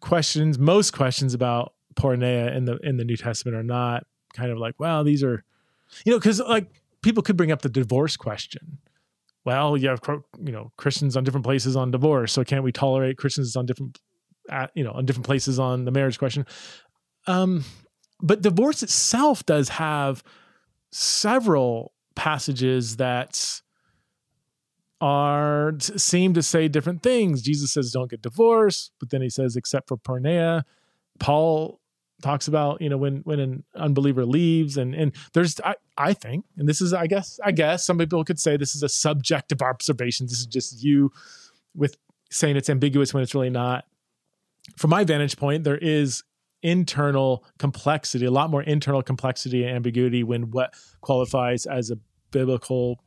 Questions most questions about porneia in the in the new testament are not kind of like well these are you know because like people could bring up the divorce question well, you have you know Christians on different places on divorce, so can't we tolerate Christians on different you know on different places on the marriage question? Um, but divorce itself does have several passages that are seem to say different things. Jesus says don't get divorced, but then he says except for porneia. Paul talks about you know when when an unbeliever leaves and and there's I, I think and this is I guess I guess some people could say this is a subjective observation. This is just you with saying it's ambiguous when it's really not. From my vantage point there is internal complexity a lot more internal complexity and ambiguity when what qualifies as a biblical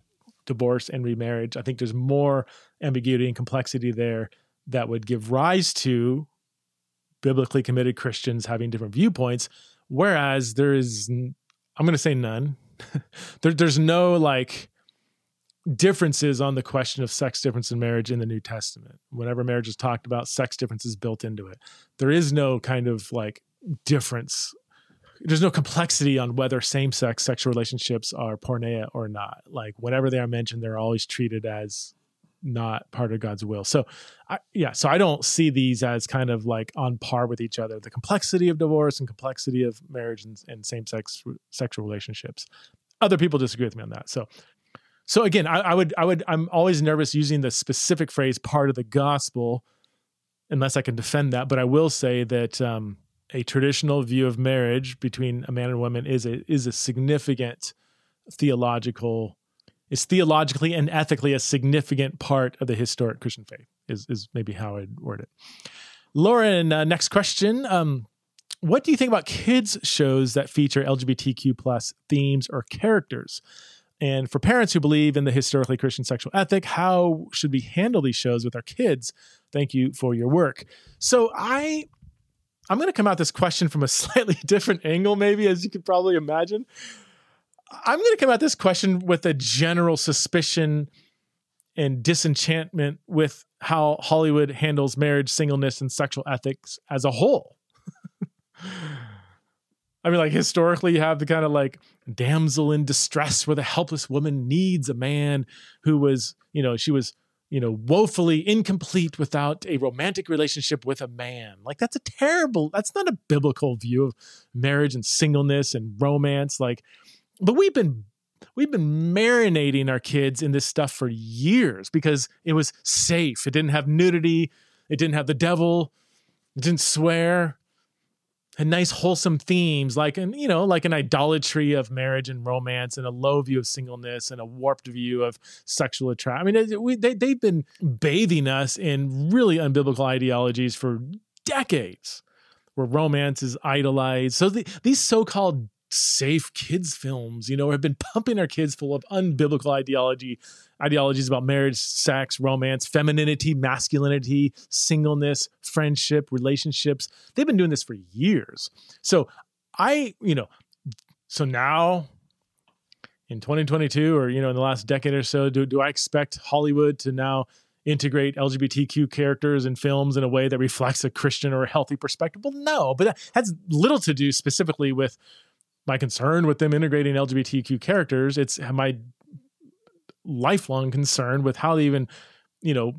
divorce and remarriage. I think there's more ambiguity and complexity there that would give rise to biblically committed Christians having different viewpoints, whereas there is, I'm going to say none. there, there's no like differences on the question of sex difference in marriage in the New Testament. Whenever marriage is talked about, sex difference is built into it. There is no kind of like difference. There's no complexity on whether same sex sexual relationships are porneia or not. Like whenever they are mentioned, they're always treated as not part of God's will. So, I, yeah, so I don't see these as kind of like on par with each other. The complexity of divorce and complexity of marriage and, and same sex sexual relationships. Other people disagree with me on that. So, so again, I, I would, I would, I'm always nervous using the specific phrase "part of the gospel," unless I can defend that. But I will say that um, a traditional view of marriage between a man and woman is a is a significant theological is theologically and ethically a significant part of the historic Christian faith. Is is maybe how I'd word it. Lauren, uh, next question. Um, what do you think about kids shows that feature LGBTQ plus themes or characters? And for parents who believe in the historically Christian sexual ethic, how should we handle these shows with our kids? Thank you for your work. So I I'm going to come at this question from a slightly different angle, maybe, as you could probably imagine. I'm going to come at this question with a general suspicion and disenchantment with how Hollywood handles marriage, singleness, and sexual ethics as a whole. I mean, like historically, you have the kind of like damsel in distress where the helpless woman needs a man who was, you know, she was, you know, woefully incomplete without a romantic relationship with a man. Like, that's a terrible, that's not a biblical view of marriage and singleness and romance. Like, but we've been we've been marinating our kids in this stuff for years because it was safe. It didn't have nudity. It didn't have the devil. It didn't swear. Had nice wholesome themes like an you know like an idolatry of marriage and romance and a low view of singleness and a warped view of sexual attraction. I mean, we, they they've been bathing us in really unbiblical ideologies for decades, where romance is idolized. So the, these so-called safe kids films, you know, have been pumping our kids full of unbiblical ideology, ideologies about marriage, sex, romance, femininity, masculinity, singleness, friendship, relationships. They've been doing this for years. So I, you know, so now in 2022 or you know in the last decade or so do, do i expect hollywood to now integrate lgbtq characters in films in a way that reflects a christian or a healthy perspective well no but that has little to do specifically with my concern with them integrating LGBTQ characters. It's my lifelong concern with how they even, you know,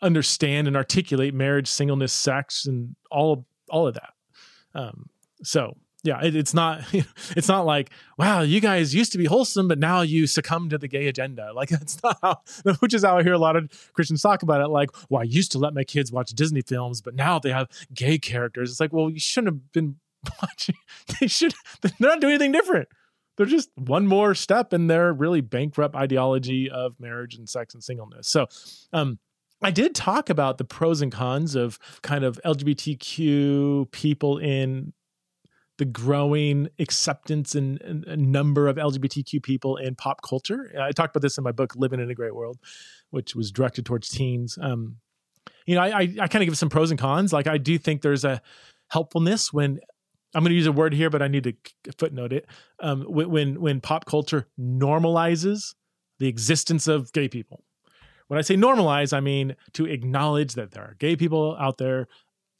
understand and articulate marriage, singleness, sex, and all all of that. Um, so yeah, it, it's not it's not like wow, you guys used to be wholesome, but now you succumb to the gay agenda. Like that's not how, which is how I hear a lot of Christians talk about it. Like, well, I used to let my kids watch Disney films, but now they have gay characters. It's like, well, you shouldn't have been watching. They should. They're not doing anything different. They're just one more step in their really bankrupt ideology of marriage and sex and singleness. So, um, I did talk about the pros and cons of kind of LGBTQ people in the growing acceptance and, and, number of LGBTQ people in pop culture. I talked about this in my book, Living in a Gray World, which was directed towards teens. Um, you know, I, I, I kind of give some pros and cons. Like I do think there's a helpfulness when I'm going to use a word here, but I need to footnote it. Um, when when pop culture normalizes the existence of gay people. When I say normalize, I mean to acknowledge that there are gay people out there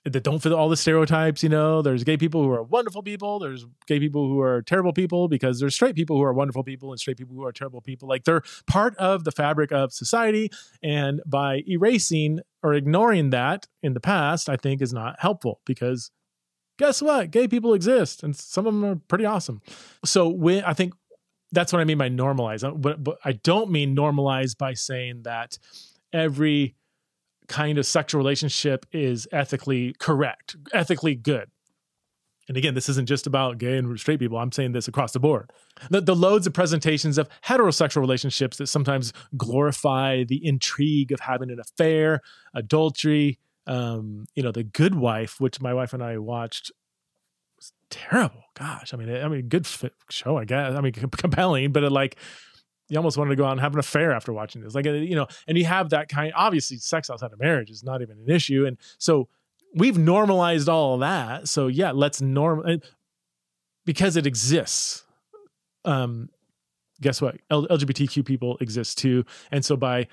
that don't fit all the stereotypes. You know, there's gay people who are wonderful people. There's gay people who are terrible people because there's straight people who are wonderful people and straight people who are terrible people. Like they're part of the fabric of society. And by erasing or ignoring that in the past, I think is not helpful because guess what? Gay people exist and some of them are pretty awesome. So when I think that's what I mean by normalize. Uh, but, but I don't mean normalize by saying that every kind of sexual relationship is ethically correct, ethically good. And again, this isn't just about gay and straight people. I'm saying this across the board. The, the, loads of presentations of heterosexual relationships that sometimes glorify the intrigue of having an affair, adultery, um, you know, The Good Wife, which my wife and I watched, was terrible. Gosh, I mean, I mean, good show, I guess. I mean, compelling, but it like you almost wanted to go out and have an affair after watching this. Like, uh, you know, and you have that kind. Obviously, sex outside of marriage is not even an issue, and so we've normalized all that. So yeah, let's norm because it exists. Um, guess what? LGBTQ people exist too, and so by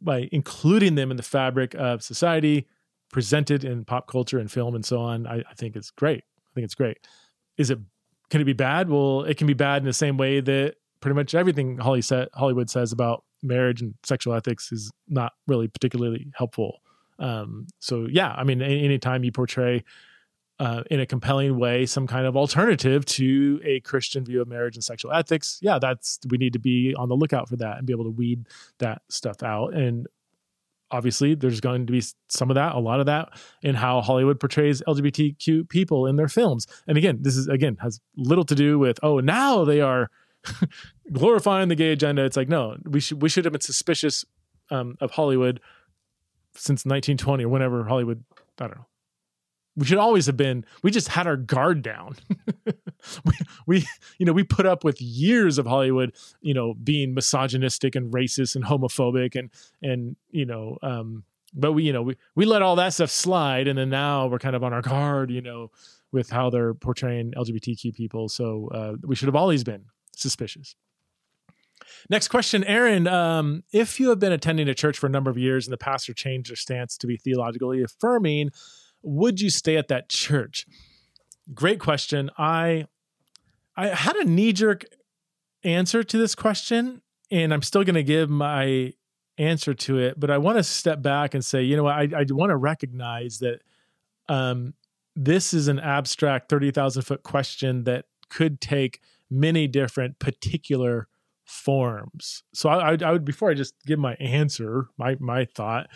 by including them in the fabric of society, presented in pop culture and film and so on, I, I think it's great. I think it's great. Is it can it be bad? Well, it can be bad in the same way that pretty much everything Hollywood says about marriage and sexual ethics is not really particularly helpful. Um, so yeah, I mean, anytime you portray uh, in a compelling way some kind of alternative to a Christian view of marriage and sexual ethics, yeah, that's we need to be on the lookout for that and be able to weed that stuff out. And obviously, there's going to be some of that, a lot of that, in how Hollywood portrays LGBTQ people in their films. And again, this is again has little to do with oh now they are glorifying the gay agenda. It's like no, we should we should have been suspicious um, of Hollywood since 1920 or whenever Hollywood. I don't know we should always have been we just had our guard down. We, we you know we put up with years of hollywood you know being misogynistic and racist and homophobic and and you know um but we you know we, we let all that stuff slide and then now we're kind of on our guard you know with how they're portraying lgbtq people. So uh, we should have always been suspicious. Next question, Aaron. Um, if you have been attending a church for a number of years and the pastor changed their stance to be theologically affirming, would you stay at that church? Great question. I I had a knee jerk answer to this question, and I'm still going to give my answer to it, but I want to step back and say, you know, I, I want to recognize that um, this is an abstract 30,000 foot question that could take many different particular forms. So I, I, I, would, before I just give my answer, my, my thought,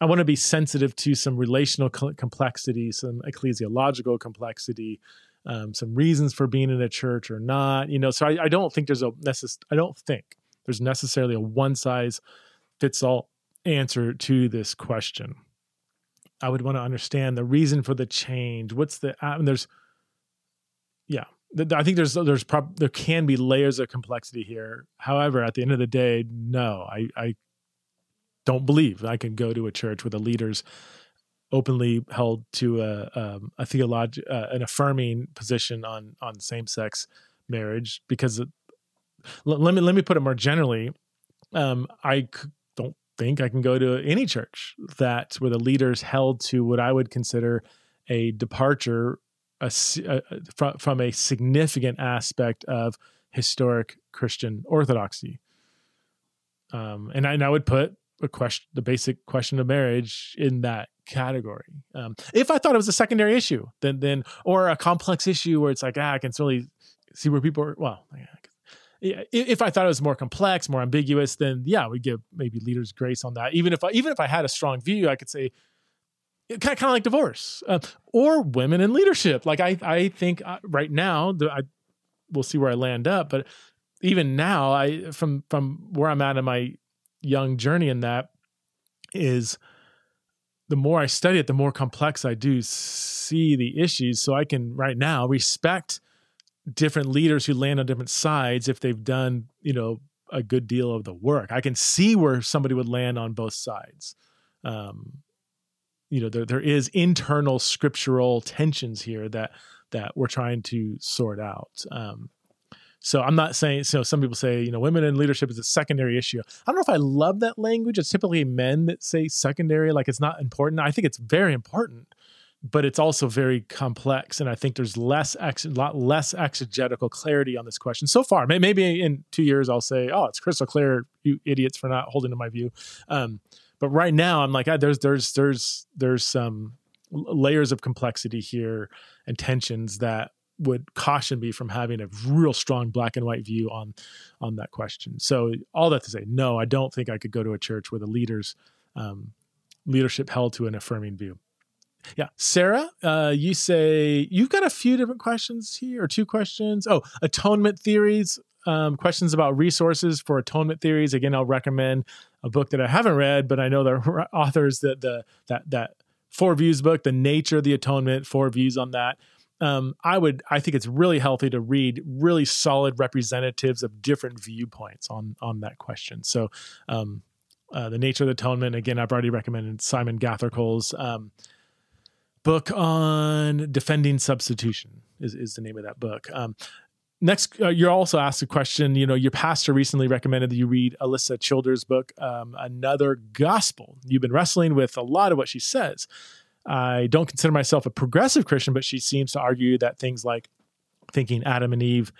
I want to be sensitive to some relational complexity, some ecclesiological complexity, um, some reasons for being in a church or not. You know, so I, I don't think there's a necess- I don't think there's necessarily a one size fits all answer to this question. I would want to understand the reason for the change. What's the uh, there's yeah, I think there's there's prob- there can be layers of complexity here. However, at the end of the day, no, I I don't believe I can go to a church where the leaders openly held to a um, a theolog uh, an affirming position on on same sex marriage because it, l- let me let me put it more generally. Um, I c- don't think I can go to any church that where the leaders held to what I would consider a departure a, a, from, from a significant aspect of historic Christian orthodoxy. Um, and, I, and I would put a question, the basic question of marriage in that category. Um, if I thought it was a secondary issue, then then or a complex issue where it's like ah, I can really see where people are. Well, yeah, if I thought it was more complex, more ambiguous, then yeah, we give maybe leaders grace on that. Even if I, even if I had a strong view, I could say kind of, like divorce uh, or women in leadership. Like I I think uh, right now, I we'll see where I land up, but even now, I from from where I'm at in my young journey in that is the more I study it, the more complex I do see the issues. So I can right now respect different leaders who land on different sides if they've done, you know, a good deal of the work. I can see where somebody would land on both sides. Um, you know there there is internal scriptural tensions here that that we're trying to sort out. Um, so I'm not saying so. Some people say you know women in leadership is a secondary issue. I don't know if I love that language. It's typically men that say secondary, like it's not important. I think it's very important, but it's also very complex, and I think there's less ex, lot less exegetical clarity on this question so far. Maybe in two years I'll say, oh, it's crystal clear. You idiots for not holding to my view. Um, but right now I'm like, ah, there's there's there's there's some layers of complexity here and tensions that would caution me from having a real strong black and white view on on that question. So all that to say, no, I don't think I could go to a church where the leaders um, leadership held to an affirming view. Yeah, Sarah, uh, you say you've got a few different questions here, or two questions. Oh, atonement theories. Um, questions about resources for atonement theories. Again, I'll recommend a book that I haven't read, but I know the authors that the that that four views book, the nature of the atonement, four views on that um, I would I think it's really healthy to read really solid representatives of different viewpoints on on that question. So um, uh, the nature of the atonement again I've already recommended Simon Gathercole's um, book on defending substitution is, is the name of that book. Next, uh, you're also asked a question. You know, your pastor recently recommended that you read Alisa Childers' book, um, Another Gospel. You've been wrestling with a lot of what she says. I don't consider myself a progressive Christian, but she seems to argue that things like thinking Adam and Eve,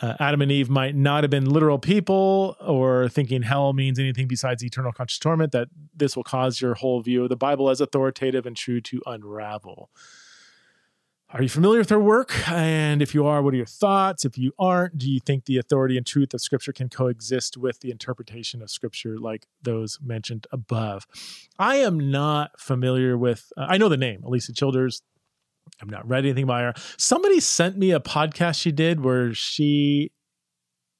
uh, Adam and Eve might not have been literal people, or thinking hell means anything besides eternal conscious torment, that this will cause your whole view of the Bible as authoritative and true to unravel. Are you familiar with her work? And if you are, what are your thoughts? If you aren't, do you think the authority and truth of Scripture can coexist with the interpretation of Scripture like those mentioned above? I am not familiar with, uh, I know the name, Alisa Childers. I've not read anything by her. Somebody sent me a podcast she did where she,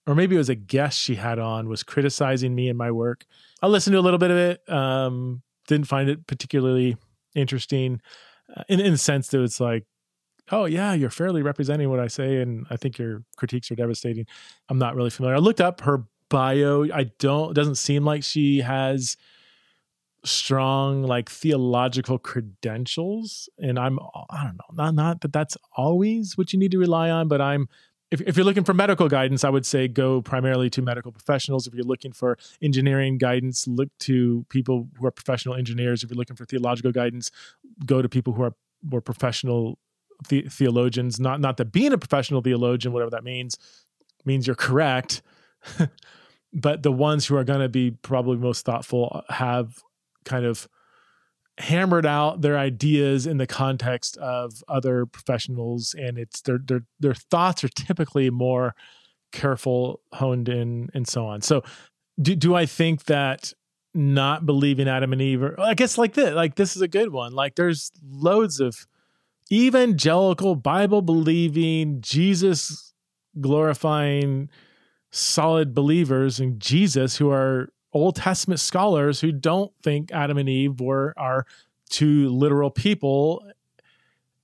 or maybe it was a guest she had on, was criticizing me and my work. I listened to a little bit of it, um, didn't find it particularly interesting uh, in, in the sense that it's like, oh yeah, you're fairly representing what I say, and I think your critiques are devastating. I'm not really familiar. I looked up her bio. I don't. Doesn't seem like she has strong like theological credentials and i'm i don't know not not that that's always what you need to rely on but i'm if, if you're looking for medical guidance i would say go primarily to medical professionals if you're looking for engineering guidance look to people who are professional engineers if you're looking for theological guidance go to people who are more professional the- theologians. Not not that being a professional theologian, whatever that means, means you're correct. but the ones who are going to be probably most thoughtful uh, have kind of hammered out their ideas in the context of other professionals and it's their their their thoughts are typically more careful honed in and so on so do do i think that not believing adam and eve or i guess like this like this is a good one like there's loads of evangelical, Bible believing, Jesus glorifying, solid believers in Jesus who are Old Testament scholars who don't think Adam and Eve were are two literal people,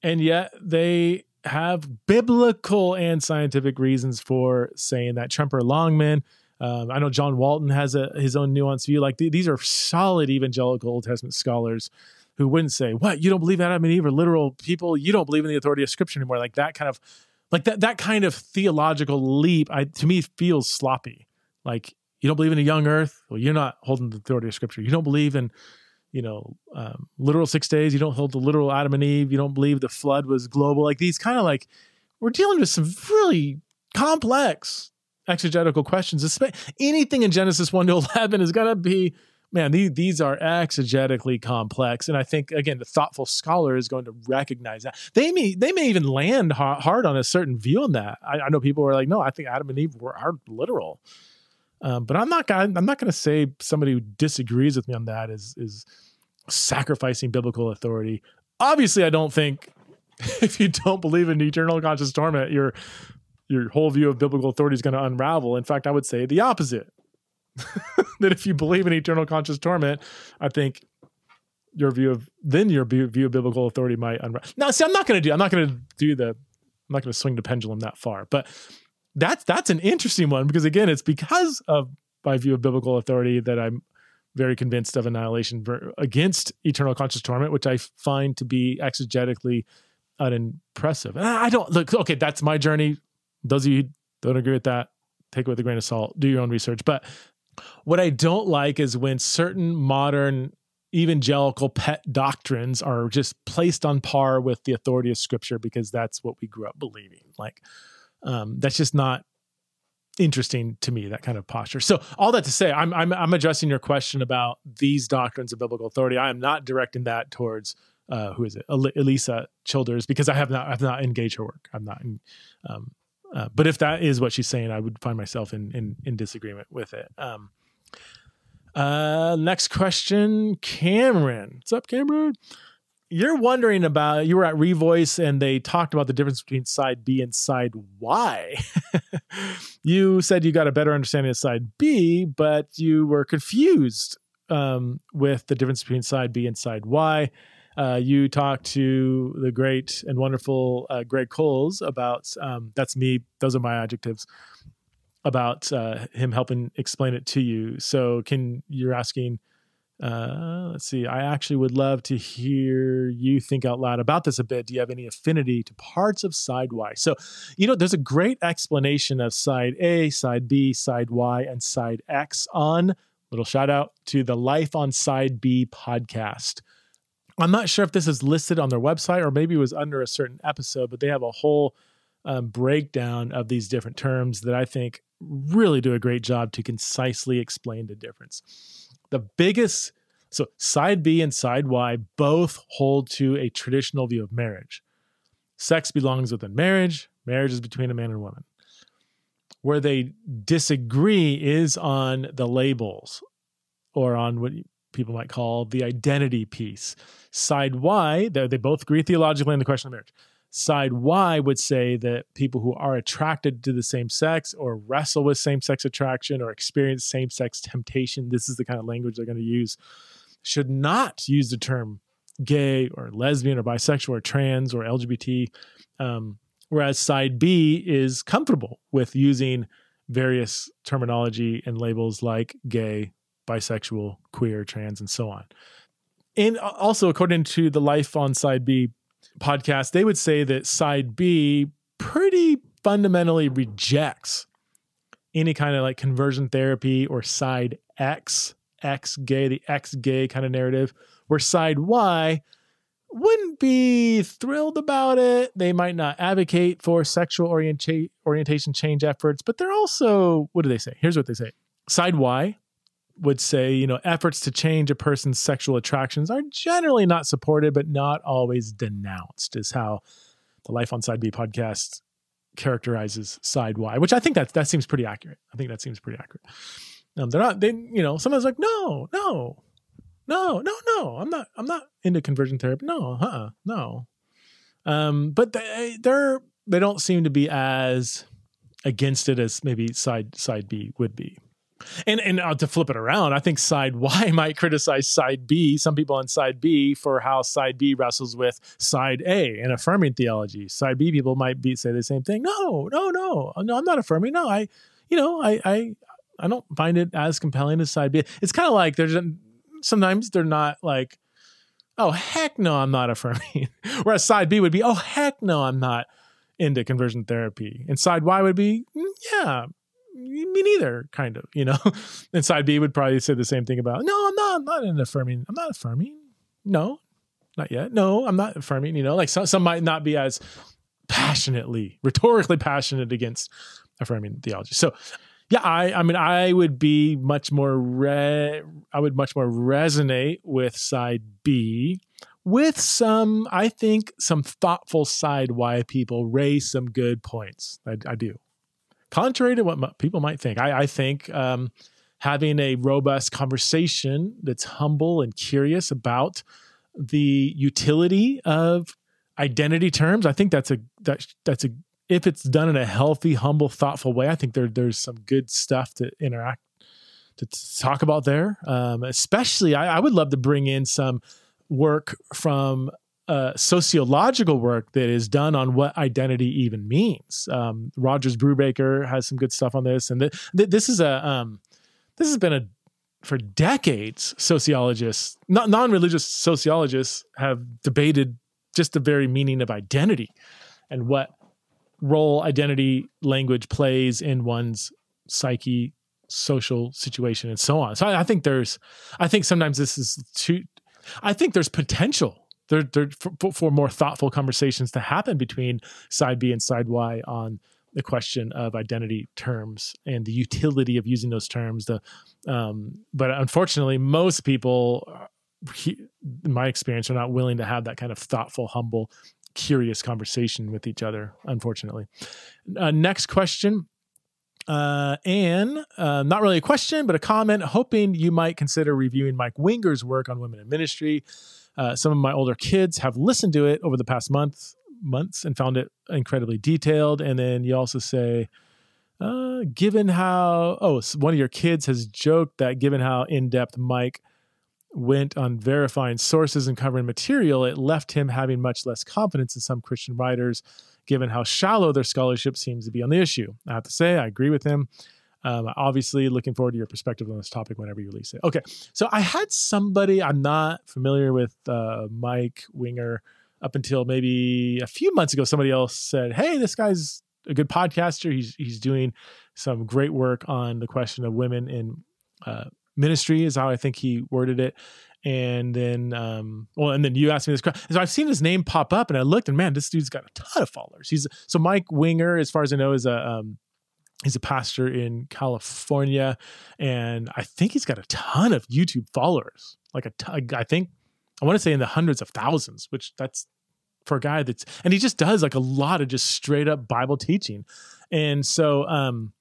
and yet they have biblical and scientific reasons for saying that. Tremper Longman, um, I know John Walton has a his own nuanced view. Like th- these are solid evangelical Old Testament scholars who wouldn't say, "What you don't believe Adam and Eve are literal people? You don't believe in the authority of Scripture anymore?" Like that kind of, like that that kind of theological leap, I to me feels sloppy. Like you don't believe in a young Earth, well, you're not holding the authority of Scripture. You don't believe in, you know, um, literal six days. You don't hold the literal Adam and Eve. You don't believe the flood was global. Like these kind of like we're dealing with some really complex exegetical questions. Anything in Genesis one to eleven is going to be man, these, these are exegetically complex. And I think, again, the thoughtful scholar is going to recognize that. They may, they may even land hard on a certain view on that. I, I know people are like, no, I think Adam and Eve were are literal. Um, but I'm not I'm not going to say somebody who disagrees with me on that is is sacrificing biblical authority. Obviously, I don't think if you don't believe in eternal conscious torment, your your whole view of biblical authority is going to unravel. In fact, I would say the opposite. that if you believe in eternal conscious torment, I think your view of then your view, view of biblical authority might unravel. Now, see, I'm not going to do. I'm not going to do the. I'm not going to swing the pendulum that far, but that's that's an interesting one because again, it's because of my view of biblical authority that I'm very convinced of annihilation against eternal conscious torment, which I find to be exegetically unimpressive. I don't look okay. That's my journey. Those of you don't agree with that, take it with a grain of salt. Do your own research. But what I don't like is when certain modern evangelical pet doctrines are just placed on par with the authority of Scripture because that's what we grew up believing. Like um, that's just not interesting to me that kind of posture. So all that to say I'm, I'm i'm addressing your question about these doctrines of biblical authority. I am not directing that towards uh who is it? Alisa childers because i have not i've not engaged her work. I'm not um uh, but if that is what she's saying i would find myself in in, in disagreement with it. Um uh next question cameron. What's up cameron? You're wondering about you were at revoice and they talked about the difference between side b and side y. You said you got a better understanding of side b but you were confused um, with the difference between side b and side y uh, you talked to the great and wonderful uh, greg coles about um, that's me those are my adjectives about uh, him helping explain it to you so can you're asking uh, let's see. I actually would love to hear you think out loud about this a bit. Do you have any affinity to parts of side Y? So, you know, there's a great explanation of side A, side B, side Y, and side X on little shout out to the Life on Side B podcast. I'm not sure if this is listed on their website or maybe it was under a certain episode, but they have a whole um, breakdown of these different terms that I think really do a great job to concisely explain the difference. The biggest, so side B and side Y both hold to a traditional view of marriage. Sex belongs within marriage, marriage is between a man and a woman. Where they disagree is on the labels or on what people might call the identity piece. Side Y, they both agree theologically on the question of marriage. Side Y would say that people who are attracted to the same sex or wrestle with same sex attraction or experience same sex temptation, this is the kind of language they're going to use, should not use the term gay or lesbian or bisexual or trans or LGBT. Um, whereas side B is comfortable with using various terminology and labels like gay, bisexual, queer, trans, and so on. And also, according to the Life on Side B podcast, they would say that side B pretty fundamentally rejects any kind of like conversion therapy or side X, X gay, the X gay kind of narrative, where side Y wouldn't be thrilled about it. They might not advocate for sexual orienta- orientation change efforts, but they're also, what do they say? Here's what they say Side Y would say, you know, efforts to change a person's sexual attractions are generally not supported, but not always denounced, is how the Life on Side B podcast characterizes side Y, which I think that that seems pretty accurate. I think that seems pretty accurate. Um, they're not, they, you know, someone's like, no, no, no, no, no, I'm not, I'm not into conversion therapy. No, huh, no. Um, but they, they're, they don't seem to be as against it as maybe side side B would be. And and uh, to flip it around, I think side Y might criticize side B, some people on side B, for how side B wrestles with side A and affirming theology. Side B people might be say the same thing. No, no, no, no, I'm not affirming. No, I, you know, I I I don't find it as compelling as side B. It's kind of like there's sometimes they're not like, oh heck no, I'm not affirming. Whereas side B would be, oh heck no, I'm not into conversion therapy. And side Y would be, mm, yeah, me neither, kind of, you know. and side B would probably say the same thing about, no, I'm not, I'm not in affirming. I'm not affirming. No, not yet. No, I'm not affirming, you know, like some, some might not be as passionately, rhetorically passionate against affirming theology. So yeah, I, I mean, I would be much more, re- I would much more resonate with side B with some, I think, some thoughtful side Y people raise some good points. I, I do contrary to what people might think. I, I think um, having a robust conversation that's humble and curious about the utility of identity terms, I think that's a that, that's a if it's done in a healthy, humble, thoughtful way, I think there there's some good stuff to interact to talk about there. Um, especially, I, I would love to bring in some work from uh, sociological work that is done on what identity even means. Um, Rogers Brubaker has some good stuff on this, and th- th- this is a um, this has been a for decades, sociologists, not non-religious sociologists, have debated just the very meaning of identity and what role identity language plays in one's psyche, social situation, and so on. So I, I think there's, I think sometimes this is too. I think there's potential for, for, more thoughtful conversations to happen between side B and side Y on the question of identity terms and the utility of using those terms. The um, but unfortunately, most people, he, in my experience, are not willing to have that kind of thoughtful, humble, curious conversation with each other. Unfortunately, uh, next question. Uh, Anne, uh, not really a question, but a comment, hoping you might consider reviewing Mike Winger's work on women in ministry. Uh, some of my older kids have listened to it over the past month months and found it incredibly detailed. And then you also say, uh, given how, oh, one of your kids has joked that given how in depth Mike went on verifying sources and covering material, it left him having much less confidence in some Christian writers, given how shallow their scholarship seems to be on the issue. I have to say, I agree with him. Um, obviously, looking forward to your perspective on this topic whenever you release it. Okay, so I had somebody I'm not familiar with, uh, Mike Winger up until maybe a few months ago, somebody else said, "Hey, this guy's a good podcaster. He's he's doing some great work on the question of women in uh, ministry." Is how I think he worded it. And then, um, well, and then you asked me this question. So I've seen his name pop up, and I looked, and man, this dude's got a ton of followers. He's so Mike Winger, as far as I know, is a um, he's a pastor in California, and I think he's got a ton of YouTube followers. Like a, ton, I think I want to say in the hundreds of thousands, which that's for a guy that's and he just does like a lot of just straight up Bible teaching. And so um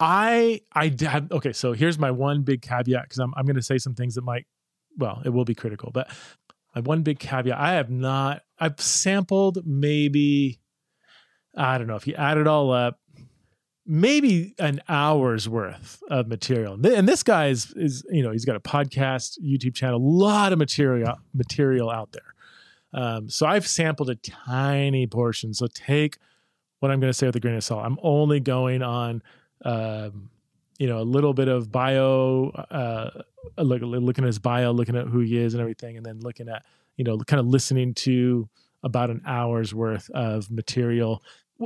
I I have okay, so here's my one big caveat because I'm I'm gonna say some things that might well, it will be critical, but my one big caveat, I have not I've sampled maybe I don't know if you add it all up, maybe an hour's worth of material. And this guy is, is you know, he's got a podcast, YouTube channel, a lot of material material out there. Um, so I've sampled a tiny portion. So take what I'm going to say with a grain of salt. I'm only going on, um, you know, a little bit of bio, uh, look, looking at his bio, looking at who he is and everything, and then looking at, you know, kind of listening to about an hour's worth of material.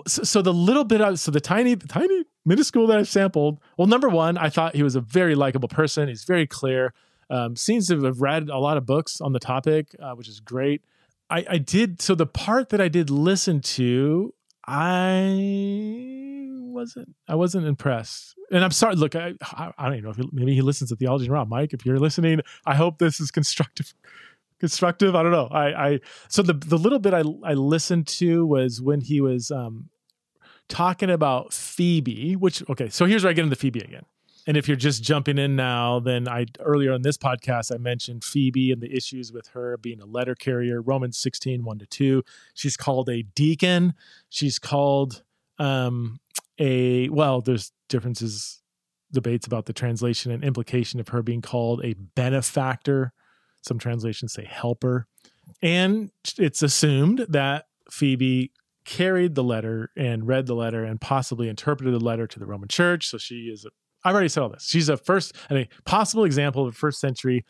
So, so the little bit of, so the tiny, the tiny minuscule that I've sampled. Well, number one, I thought he was a very likable person. He's very clear. Um, seems to have read a lot of books on the topic, uh, which is great. I, I did so the part that I did listen to, I wasn't I wasn't impressed. And I'm sorry. Look, I I, I don't even know if he, maybe he listens to theology and raw. Mike, if you're listening, I hope this is constructive. Constructive. I don't know. I I so the the little bit I I listened to was when he was um talking about Phoebe. Which okay. So here's where I get into Phoebe again. And if you're just jumping in now, then I earlier on this podcast I mentioned Phoebe and the issues with her being a letter carrier. Romans 16, 1 to 2. She's called a deacon. She's called um a well, there's differences, debates about the translation and implication of her being called a benefactor. Some translations say helper. And it's assumed that Phoebe carried the letter and read the letter and possibly interpreted the letter to the Roman church. So she is a I've already said all this. She's a first, a possible example of a first century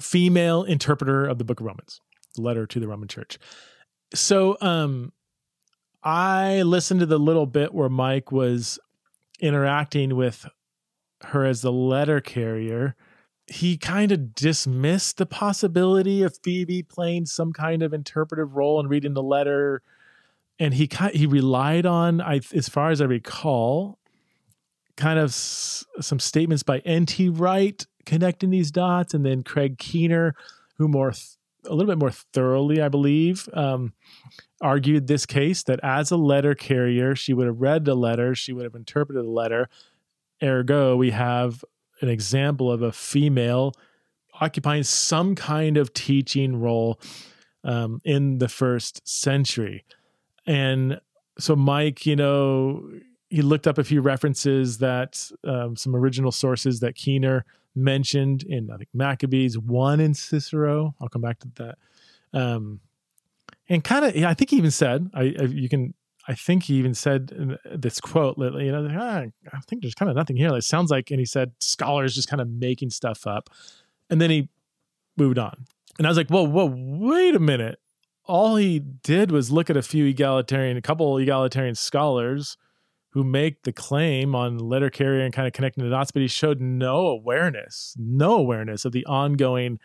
female interpreter of the book of Romans, the letter to the Roman church. So um, I listened to the little bit where Mike was interacting with her as the letter carrier. He kind of dismissed the possibility of Phoebe playing some kind of interpretive role in reading the letter. And he he relied on, I, as far as I recall, kind of s- some statements by N.T. Wright connecting these dots, and then Craig Keener, who more th- a little bit more thoroughly, I believe, um, argued this case that as a letter carrier, she would have read the letter, she would have interpreted the letter. Ergo, we have an example of a female occupying some kind of teaching role um, in the first century. And so, Mike, you know, he looked up a few references that um, some original sources that Keener mentioned in I think Maccabees, one in Cicero. I'll come back to that. Um, and kind of, yeah, I think he even said, I, I, you can, I think he even said this quote, you know, ah, I think there's kind of nothing here. It sounds like, and he said scholars just kind of making stuff up. And then he moved on. And I was like, whoa, whoa, wait a minute. All he did was look at a few egalitarian, a couple egalitarian scholars who make the claim on letter carrier and kind of connecting the dots, but he showed no awareness, no awareness of the ongoing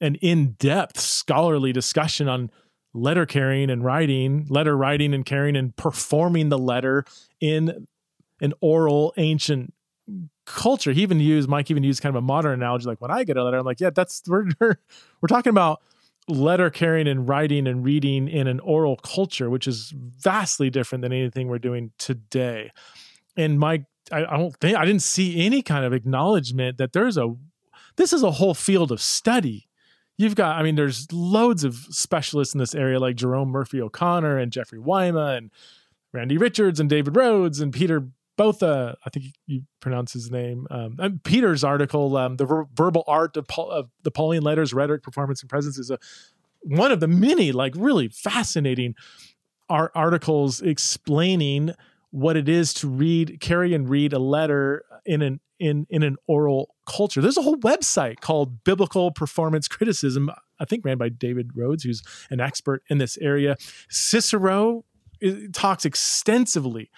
and in depth scholarly discussion on letter carrying and writing, letter writing and carrying and performing the letter in an oral ancient culture. He even used Mike even used kind of a modern analogy, like when I get a letter, I'm like, yeah, that's we're we're, talking about letter carrying and writing and reading in an oral culture, which is vastly different than anything we're doing today. And Mike, I, I don't think I didn't see any kind of acknowledgement that there's a this is a whole field of study you've got, I mean, there's loads of specialists in this area like Jerome Murphy O'Connor and Jeffrey Weima and Randy Richards and David Rhoads and Peter Botha. I think you pronounce his name. Um, Peter's article, um, the ver- verbal art of, Paul, of, the Pauline letters, rhetoric, performance, and presence, is a one of the many like really fascinating art articles explaining what it is to read, carry, and read a letter in an in in an oral culture. There's a whole website called Biblical Performance Criticism, I think ran by David Rhoads, who's an expert in this area. Cicero eh, talks extensively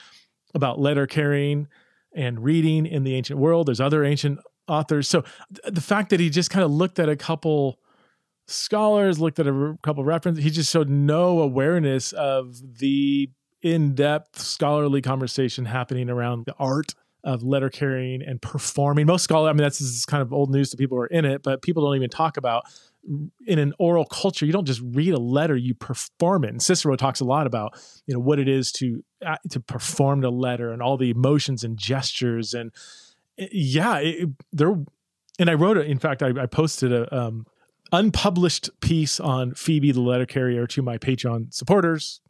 about letter carrying and reading in the ancient world. There's other ancient authors. So the fact that he just kind of looked at a couple scholars, looked at a couple references, he just showed no awareness of the in-depth scholarly conversation happening around the art of letter carrying and performing. Most scholars, I mean, that's kind of old news to people who are in it, but people don't even talk about in an oral culture. You don't just read a letter; you perform it. And Cicero talks a lot about you know what it is to uh, to perform the letter and all the emotions and gestures and eh, yeah, it, there. And I wrote it. In fact, I, I posted a um, unpublished piece on Phoebe the letter carrier to my Patreon supporters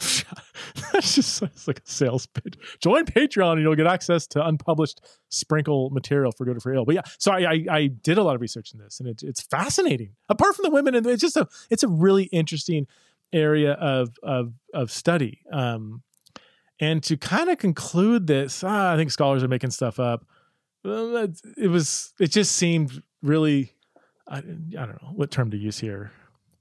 That's just it's like a sales pitch. Join Patreon and you'll get access to unpublished sprinkle material for good or for ill. But yeah, so I, I, I did a lot of research in this, and it, it's fascinating. Apart from the women, and it's just a it's a really interesting area of of of study. Um, and to kind of conclude this, ah, I think scholars are making stuff up. It was it just seemed really I, I don't know what term to use here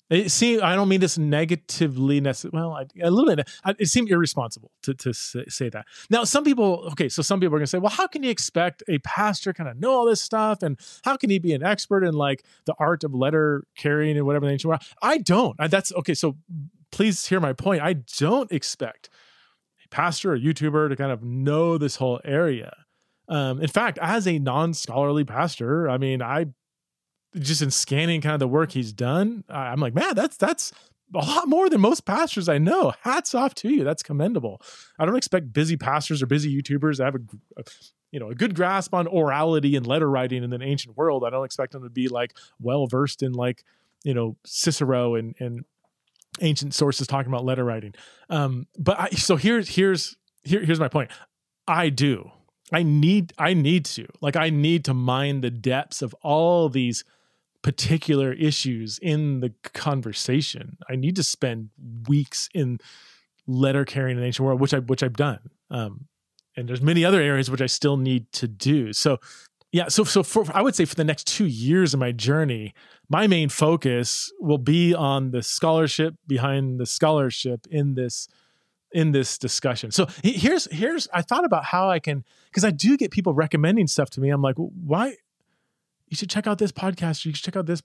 it seemed, I don't mean this negatively necessarily. Well, I, a little bit. It seemed irresponsible to, to say that. Now, some people, okay, so some people are going to say, well, how can you expect a pastor kind of know all this stuff? And how can he be an expert in like the art of letter carrying and whatever the ancient world? I don't. I, that's okay. So please hear my point. I don't expect a pastor or YouTuber to kind of know this whole area. Um, in fact, as a non scholarly pastor, I mean, I just in scanning kind of the work he's done, I'm like, man, that's that's a lot more than most pastors I know. Hats off to you. That's commendable. I don't expect busy pastors or busy YouTubers to have a, you know a good grasp on orality and letter writing in the ancient world. I don't expect them to be like well versed in like you know Cicero and and ancient sources talking about letter writing. Um, but I, so here's here's here, here's my point. I do. I need I need to like I need to mine the depths of all these particular issues in the conversation. I need to spend weeks in letter carrying in the ancient world, which I which I've done. Um, and there's many other areas which I still need to do. So yeah, so so for I would say for the next two years of my journey, my main focus will be on the scholarship behind the scholarship in this in this discussion. So here's here's I thought about how I can because I do get people recommending stuff to me. I'm like, why you should check out this podcast. You should check out this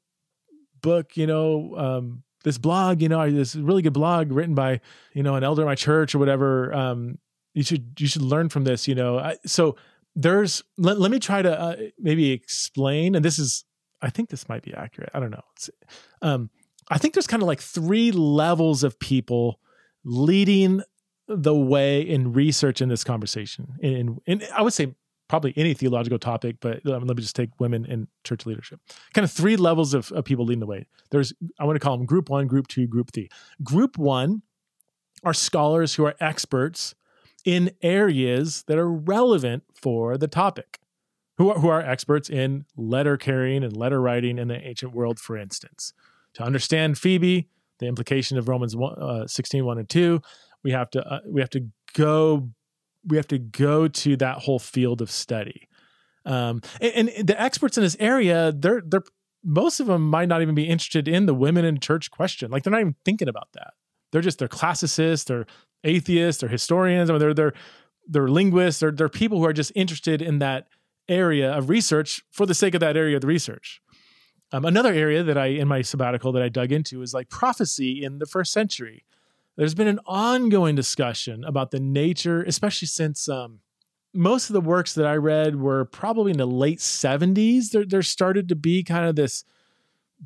book, you know, um, this blog, you know, this really good blog written by, you know, an elder in my church or whatever. Um, you should, you should learn from this, you know. I, so there's, let, let me try to uh, maybe explain, and this is, I think this might be accurate. I don't know. Um, I think there's kind of like three levels of people leading the way in research in this conversation. And, and I would say probably any theological topic, but um, let me just take women in church leadership. Kind of three levels of, of people leading the way. There's, I want to call them group one, group two, group three. Group one are scholars who are experts in areas that are relevant for the topic, who are, who are experts in letter carrying and letter writing in the ancient world, for instance. To understand Phoebe, the implication of Romans 1, uh, 16, 1 and 2, we have to uh, we have to go we have to go to that whole field of study. Um, and, and the experts in this area, they're they're most of them might not even be interested in the women in church question. Like they're not even thinking about that. They're just they're classicists, they're atheists, they're historians, or they're they're they're linguists, or they're people who are just interested in that area of research for the sake of that area of the research. Um, another area that I in my sabbatical that I dug into is like prophecy in the first century. There's been an ongoing discussion about the nature, especially since um, most of the works that I read were probably in the late 70s. There, there started to be kind of this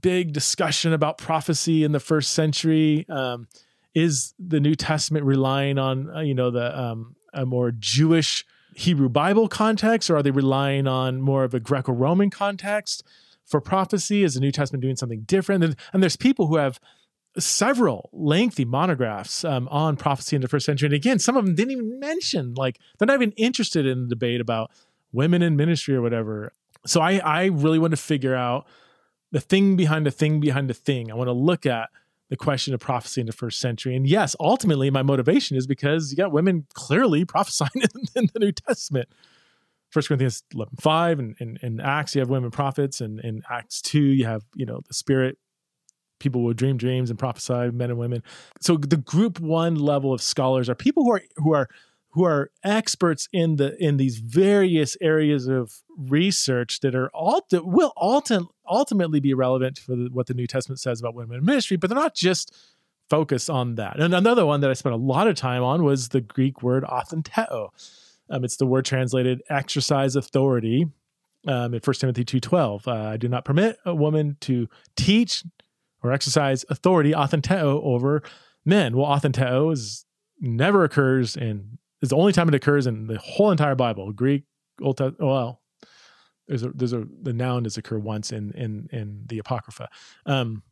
big discussion about prophecy in the first century. Um, is the New Testament relying on uh, you know the um, a more Jewish Hebrew Bible context, or are they relying on more of a Greco-Roman context for prophecy? Is the New Testament doing something different? And, and there's people who have several lengthy monographs um, on prophecy in the first century. And again, some of them didn't even mention, like, they're not even interested in the debate about women in ministry or whatever. So I, I really want to figure out the thing behind the thing behind the thing. I want to look at the question of prophecy in the first century. And yes, ultimately, my motivation is because you got women clearly prophesying in, the New Testament. First Corinthians 11, 5 and in, Acts, you have women prophets. And in Acts 2, you have, you know, the Spirit people will dream dreams and prophesy men and women so the group one level of scholars are people who are who are who are experts in the in these various areas of research that are all that will ulti- ultimately be relevant for the, what the New Testament says about women in ministry, but they're not just focused on that. And another one that I spent a lot of time on was the Greek word authenteo. Um, it's the word translated exercise authority um, in 1 Timothy 2.12. Uh, I do not permit a woman to teach, or exercise authority, authenteo, over men. Well, authenteo is never occurs in is the only time it occurs in the whole entire Bible. Greek, Old Testament. Well, there's a there's a the noun does occur once in in in the Apocrypha, um,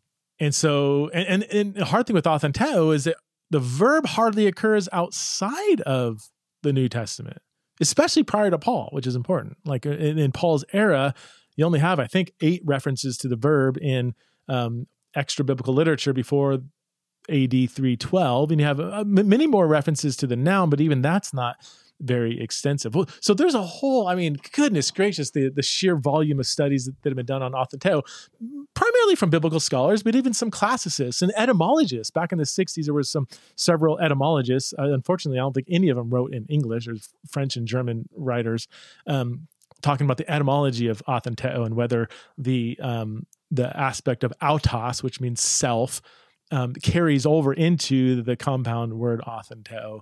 and so and, and and the hard thing with authenteo is that the verb hardly occurs outside of the New Testament, especially prior to Paul, which is important. Like in, in Paul's era, you only have I think eight references to the verb in um, extra biblical literature before AD 312, and you have uh, many more references to the noun, but even that's not very extensive. So there's a whole, I mean, goodness gracious, the, the sheer volume of studies that, that have been done on authenteo, primarily from biblical scholars, but even some classicists and etymologists. Back in the 60s, there was some several etymologists. Uh, unfortunately, I don't think any of them wrote in English. There's French and German writers. Um, talking about the etymology of authenteo and whether the um, the aspect of autos, which means self, um, carries over into the compound word authenteo.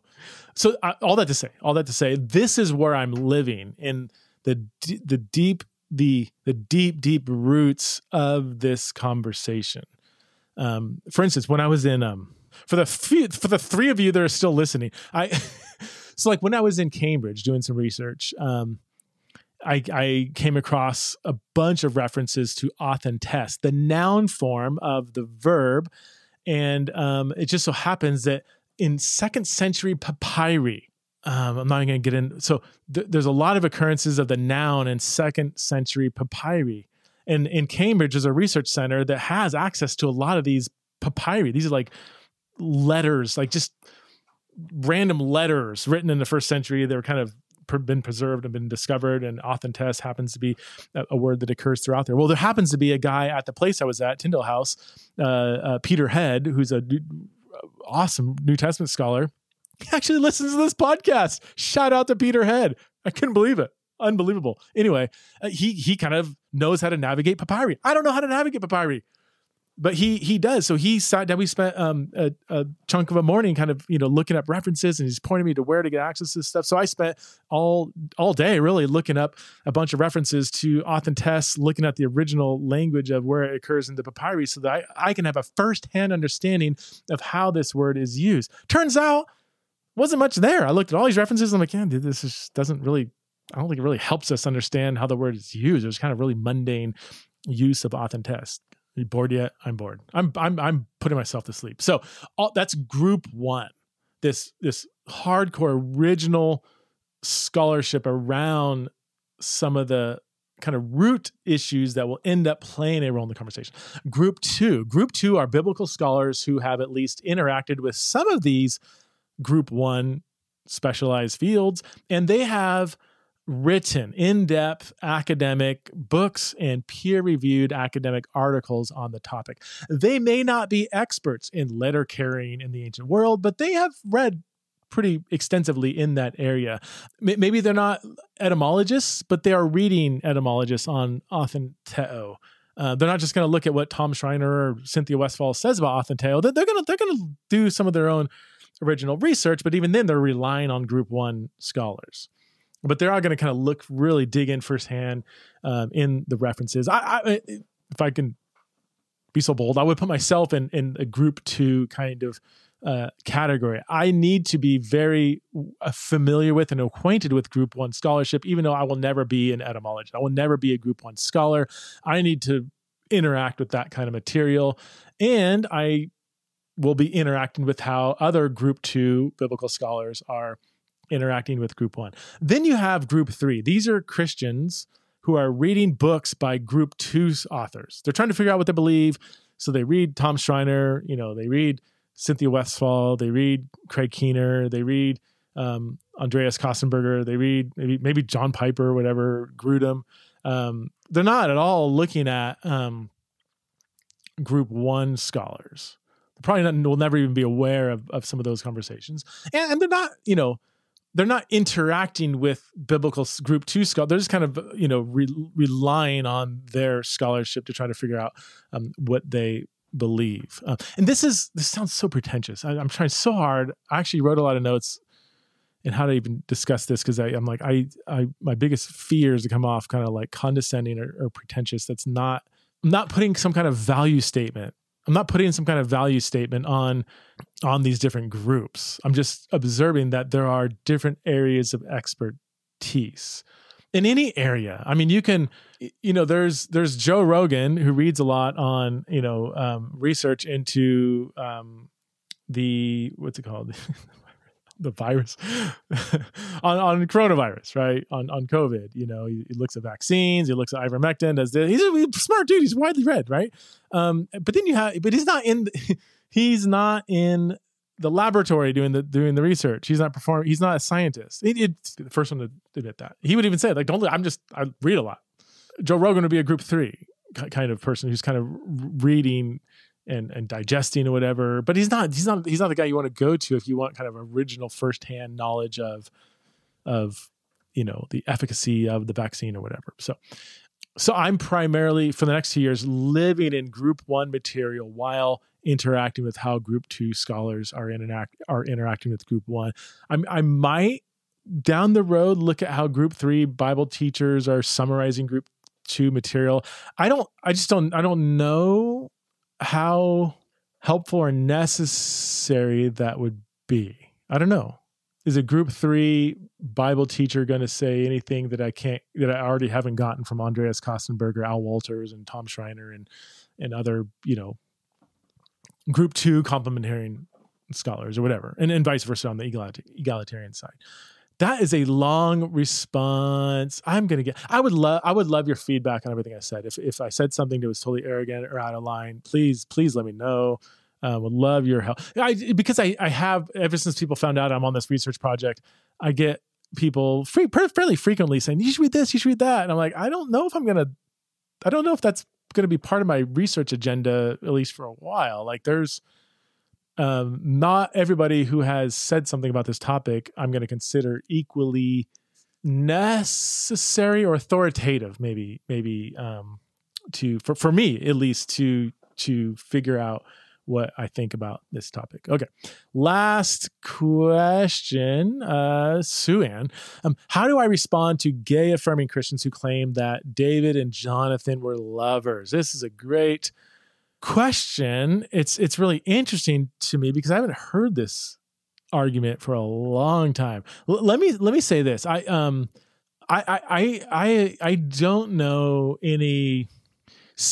So uh, all that to say, all that to say, this is where I'm living in the the deep the the deep deep roots of this conversation. Um, for instance, when I was in um, for the few, for the three of you that are still listening, I so like when I was in Cambridge doing some research, um, I, I, came across a bunch of references to authentes, the noun form of the verb. And um, it just so happens that in second century papyri, um, I'm not going to get in. So th- there's a lot of occurrences of the noun in second century papyri. And in Cambridge, there's a research center that has access to a lot of these papyri. These are like letters, like just random letters written in the first century. They were kind of been preserved and been discovered, and authentes happens to be a, a, word that occurs throughout there. Well, there happens to be a guy at the place I was at, Tyndale House, uh, uh, Peter Head, who's a awesome New Testament scholar. He actually listens to this podcast. Shout out to Peter Head. I couldn't believe it. Unbelievable. Anyway, uh, he he kind of knows how to navigate papyri. I don't know how to navigate papyri but he he does. So he sat down. We spent um, a, a, chunk of a morning, kind of you know looking up references, and he's pointing me to where to get access to stuff. So I spent all all day really looking up a bunch of references to authentes, looking at the original language of where it occurs in the papyri, so that I, I can have a first hand understanding of how this word is used. Turns out wasn't much there. I looked at all these references. I'm like, yeah, dude, this is, doesn't really. I don't think it really helps us understand how the word is used. It was kind of really mundane use of authentes. Are you bored yet? I'm bored. I'm I'm I'm putting myself to sleep. So all, that's group one. This this hardcore original scholarship around some of the kind of root issues that will end up playing a role in the conversation. Group two. Group two are biblical scholars who have at least interacted with some of these group one specialized fields, and they have written in depth academic books and peer reviewed academic articles on the topic. They may not be experts in letter carrying in the ancient world, but they have read pretty extensively in that area. Maybe they're not etymologists, but they are reading etymologists on authenteo. Uh, they're not just going to look at what Tom Schreiner or Cynthia Westfall says about authenteo. They're, going to they're going to do some of their own original research, but even then, they're relying on Group One scholars but they're all going to kind of look really dig in firsthand um, in the references. I, I, if I can be so bold, I would put myself in in a group two kind of uh, category. I need to be very familiar with and acquainted with Group One scholarship, even though I will never be an etymologist. I will never be a Group One scholar. I need to interact with that kind of material, and I will be interacting with how other Group Two biblical scholars are interacting with group one. Then you have group three. These are Christians who are reading books by group two's authors. They're trying to figure out what they believe. So they read Tom Schreiner, you know, they read Cynthia Westfall, they read Craig Keener, they read um, Andreas Kostenberger, they read maybe maybe John Piper, whatever, Grudem. Um, they're not at all looking at um, group one scholars. They probably not, will never even be aware of, of some of those conversations. And, and they're not, you know, they're not interacting with biblical group two scholars. They're just kind of you know re- relying on their scholarship to try to figure out um, what they believe. Uh, and this is this sounds so pretentious. I, am trying so hard. I actually wrote a lot of notes and how to even discuss this because I'm like I I my biggest fear is to come off kind of like condescending or, or pretentious. That's not I'm not putting some kind of value statement I'm not putting some kind of value statement on on these different groups. I'm just observing that there are different areas of expertise in any area. I mean, you can, you know, there's there's Joe Rogan who reads a lot on you know um, research into um, the what's it called the virus on, on coronavirus, right? On on COVID. You know, he, he, looks at vaccines, he looks at ivermectin. Does this? He's a smart dude. He's widely read, right? Um, but then you have, but he's not in. he's not in the laboratory doing the doing the research. He's not performing. He's not a scientist. It, it's the first one to admit that. He would even say like, "Don't." I'm just. I read a lot. Joe Rogan would be a group three kind of person who's kind of reading and and digesting or whatever. But he's not he's not he's not the guy you want to go to if you want kind of original firsthand knowledge of of you know the efficacy of the vaccine or whatever. So so I'm primarily for the next two years living in group one material while interacting with how group two scholars are interact are interacting with group one. I'm, I might down the road look at how group three Bible teachers are summarizing group two material. I don't I just don't I don't know how helpful or necessary that would be. I don't know. Is a group three Bible teacher going to say anything that I can't, that I already haven't gotten from Andreas Kostenberger, Al Wolters, and Tom Schreiner, and and other, you know, group two complementarian scholars or whatever, and, and vice versa on the egalitarian side that is a long response. I'm gonna get. I would love. I would love your feedback on everything I said. If if I said something that was totally arrogant or out of line, please please let me know. Uh, would love your help. I because I I have ever since people found out I'm on this research project, I get people free, fairly frequently saying you should read this, you should read that, and I'm like I don't know if I'm gonna. I don't know if that's going to be part of my research agenda at least for a while. Like there's um, not everybody who has said something about this topic I'm going to consider equally necessary or authoritative. Maybe, maybe um, to for for me at least to to figure out what I think about this topic. Okay, last question, uh, Sue Ann. Um, how do I respond to gay affirming Christians who claim that David and Jonathan were lovers? This is a great question, it's it's really interesting to me because I haven't heard this argument for a long time. L- let me let me say this. I um I I I I don't know any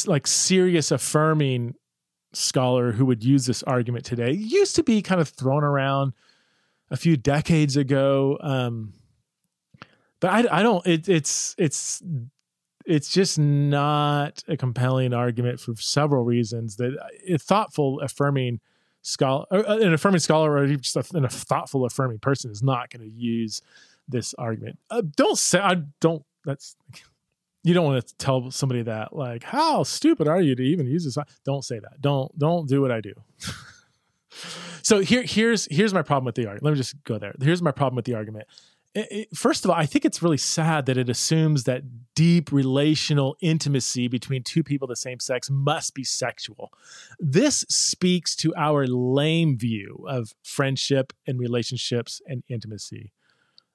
like serious affirming scholar who would use this argument today. It used to be kind of thrown around a few decades ago. Um, but I, I don't. It, it's it's it's just not a compelling argument for several reasons that a thoughtful affirming scholar, uh, an affirming scholar, or just a, a thoughtful affirming person is not going to use this argument. Uh, don't say I don't. That's you don't want to tell somebody that like how stupid are you to even use this. Don't say that. Don't don't do what I do. so here here's here's my problem with the argument. Let me just go there. Here's my problem with the argument. It, it, first of all, I think it's really sad that it assumes that deep relational intimacy between two people of the same sex must be sexual. This speaks to our lame view of friendship and relationships and intimacy.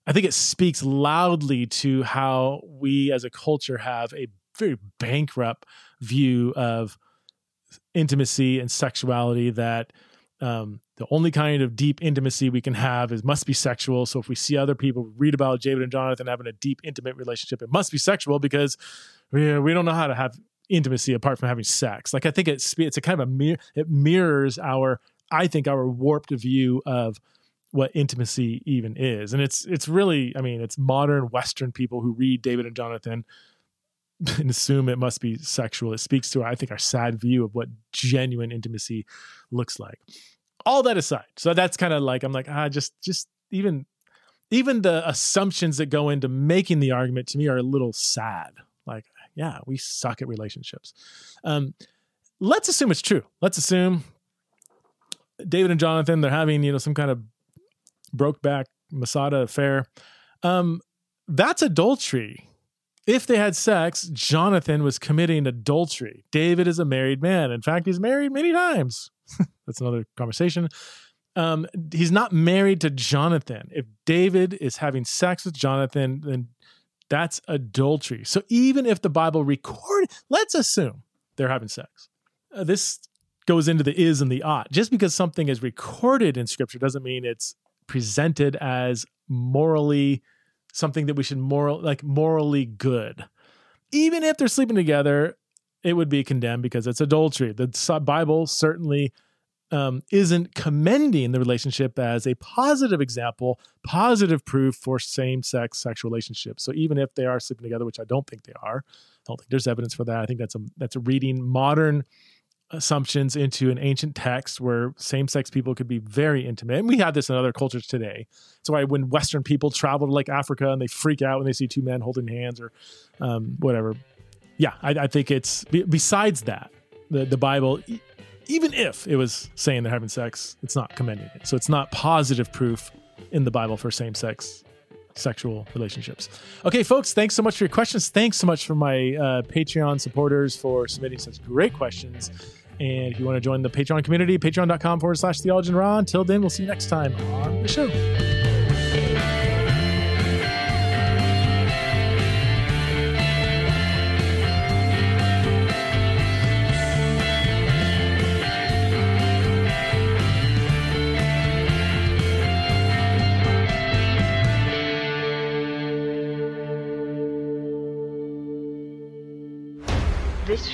I think it speaks loudly to how we as a culture have a very bankrupt view of intimacy and sexuality that um, the only kind of deep intimacy we can have is must be sexual. So if we see other people read about David and Jonathan having a deep, intimate relationship, it must be sexual because we, we don't know how to have intimacy apart from having sex. Like I think it's it's a kind of a mirror. It mirrors our I think our warped view of what intimacy even is, and it's it's really I mean it's modern Western people who read David and Jonathan and assume it must be sexual. It speaks to, I think, our sad view of what genuine intimacy looks like. All that aside, so that's kind of like I'm like ah, just just even even the assumptions that go into making the argument to me are a little sad. Like, yeah, we suck at relationships. Um, let's assume it's true. Let's assume David and Jonathan they're having you know some kind of broke back Masada affair. Um, that's adultery if they had sex, Jonathan was committing adultery. David is a married man. In fact, he's married many times. That's another conversation. Um, he's not married to Jonathan. If David is having sex with Jonathan, then that's adultery. So even if the Bible record, let's assume they're having sex. Uh, this goes into the is and the ought. Just because something is recorded in Scripture doesn't mean it's presented as morally something that we should moral like morally good. Even if they're sleeping together, it would be condemned because it's adultery. The Bible certainly um, isn't commending the relationship as a positive example, positive proof for same sex sexual relationships. So even if they are sleeping together, which I don't think they are, I don't think there's evidence for that. I think that's a that's a reading modern assumptions into an ancient text where same-sex people could be very intimate and we have this in other cultures today that's why when western people travel to like africa and they freak out when they see two men holding hands or um, whatever yeah I, I, think it's besides that the, the bible even if it was saying they're having sex it's not commending it so it's not positive proof in the bible for same-sex sexual relationships. Okay, folks, thanks so much for your questions. Thanks so much for my uh, Patreon supporters for submitting such great questions. And if you want to join the Patreon community, patreon.com forward slash theology and raw. Until then, we'll see you next time on the show.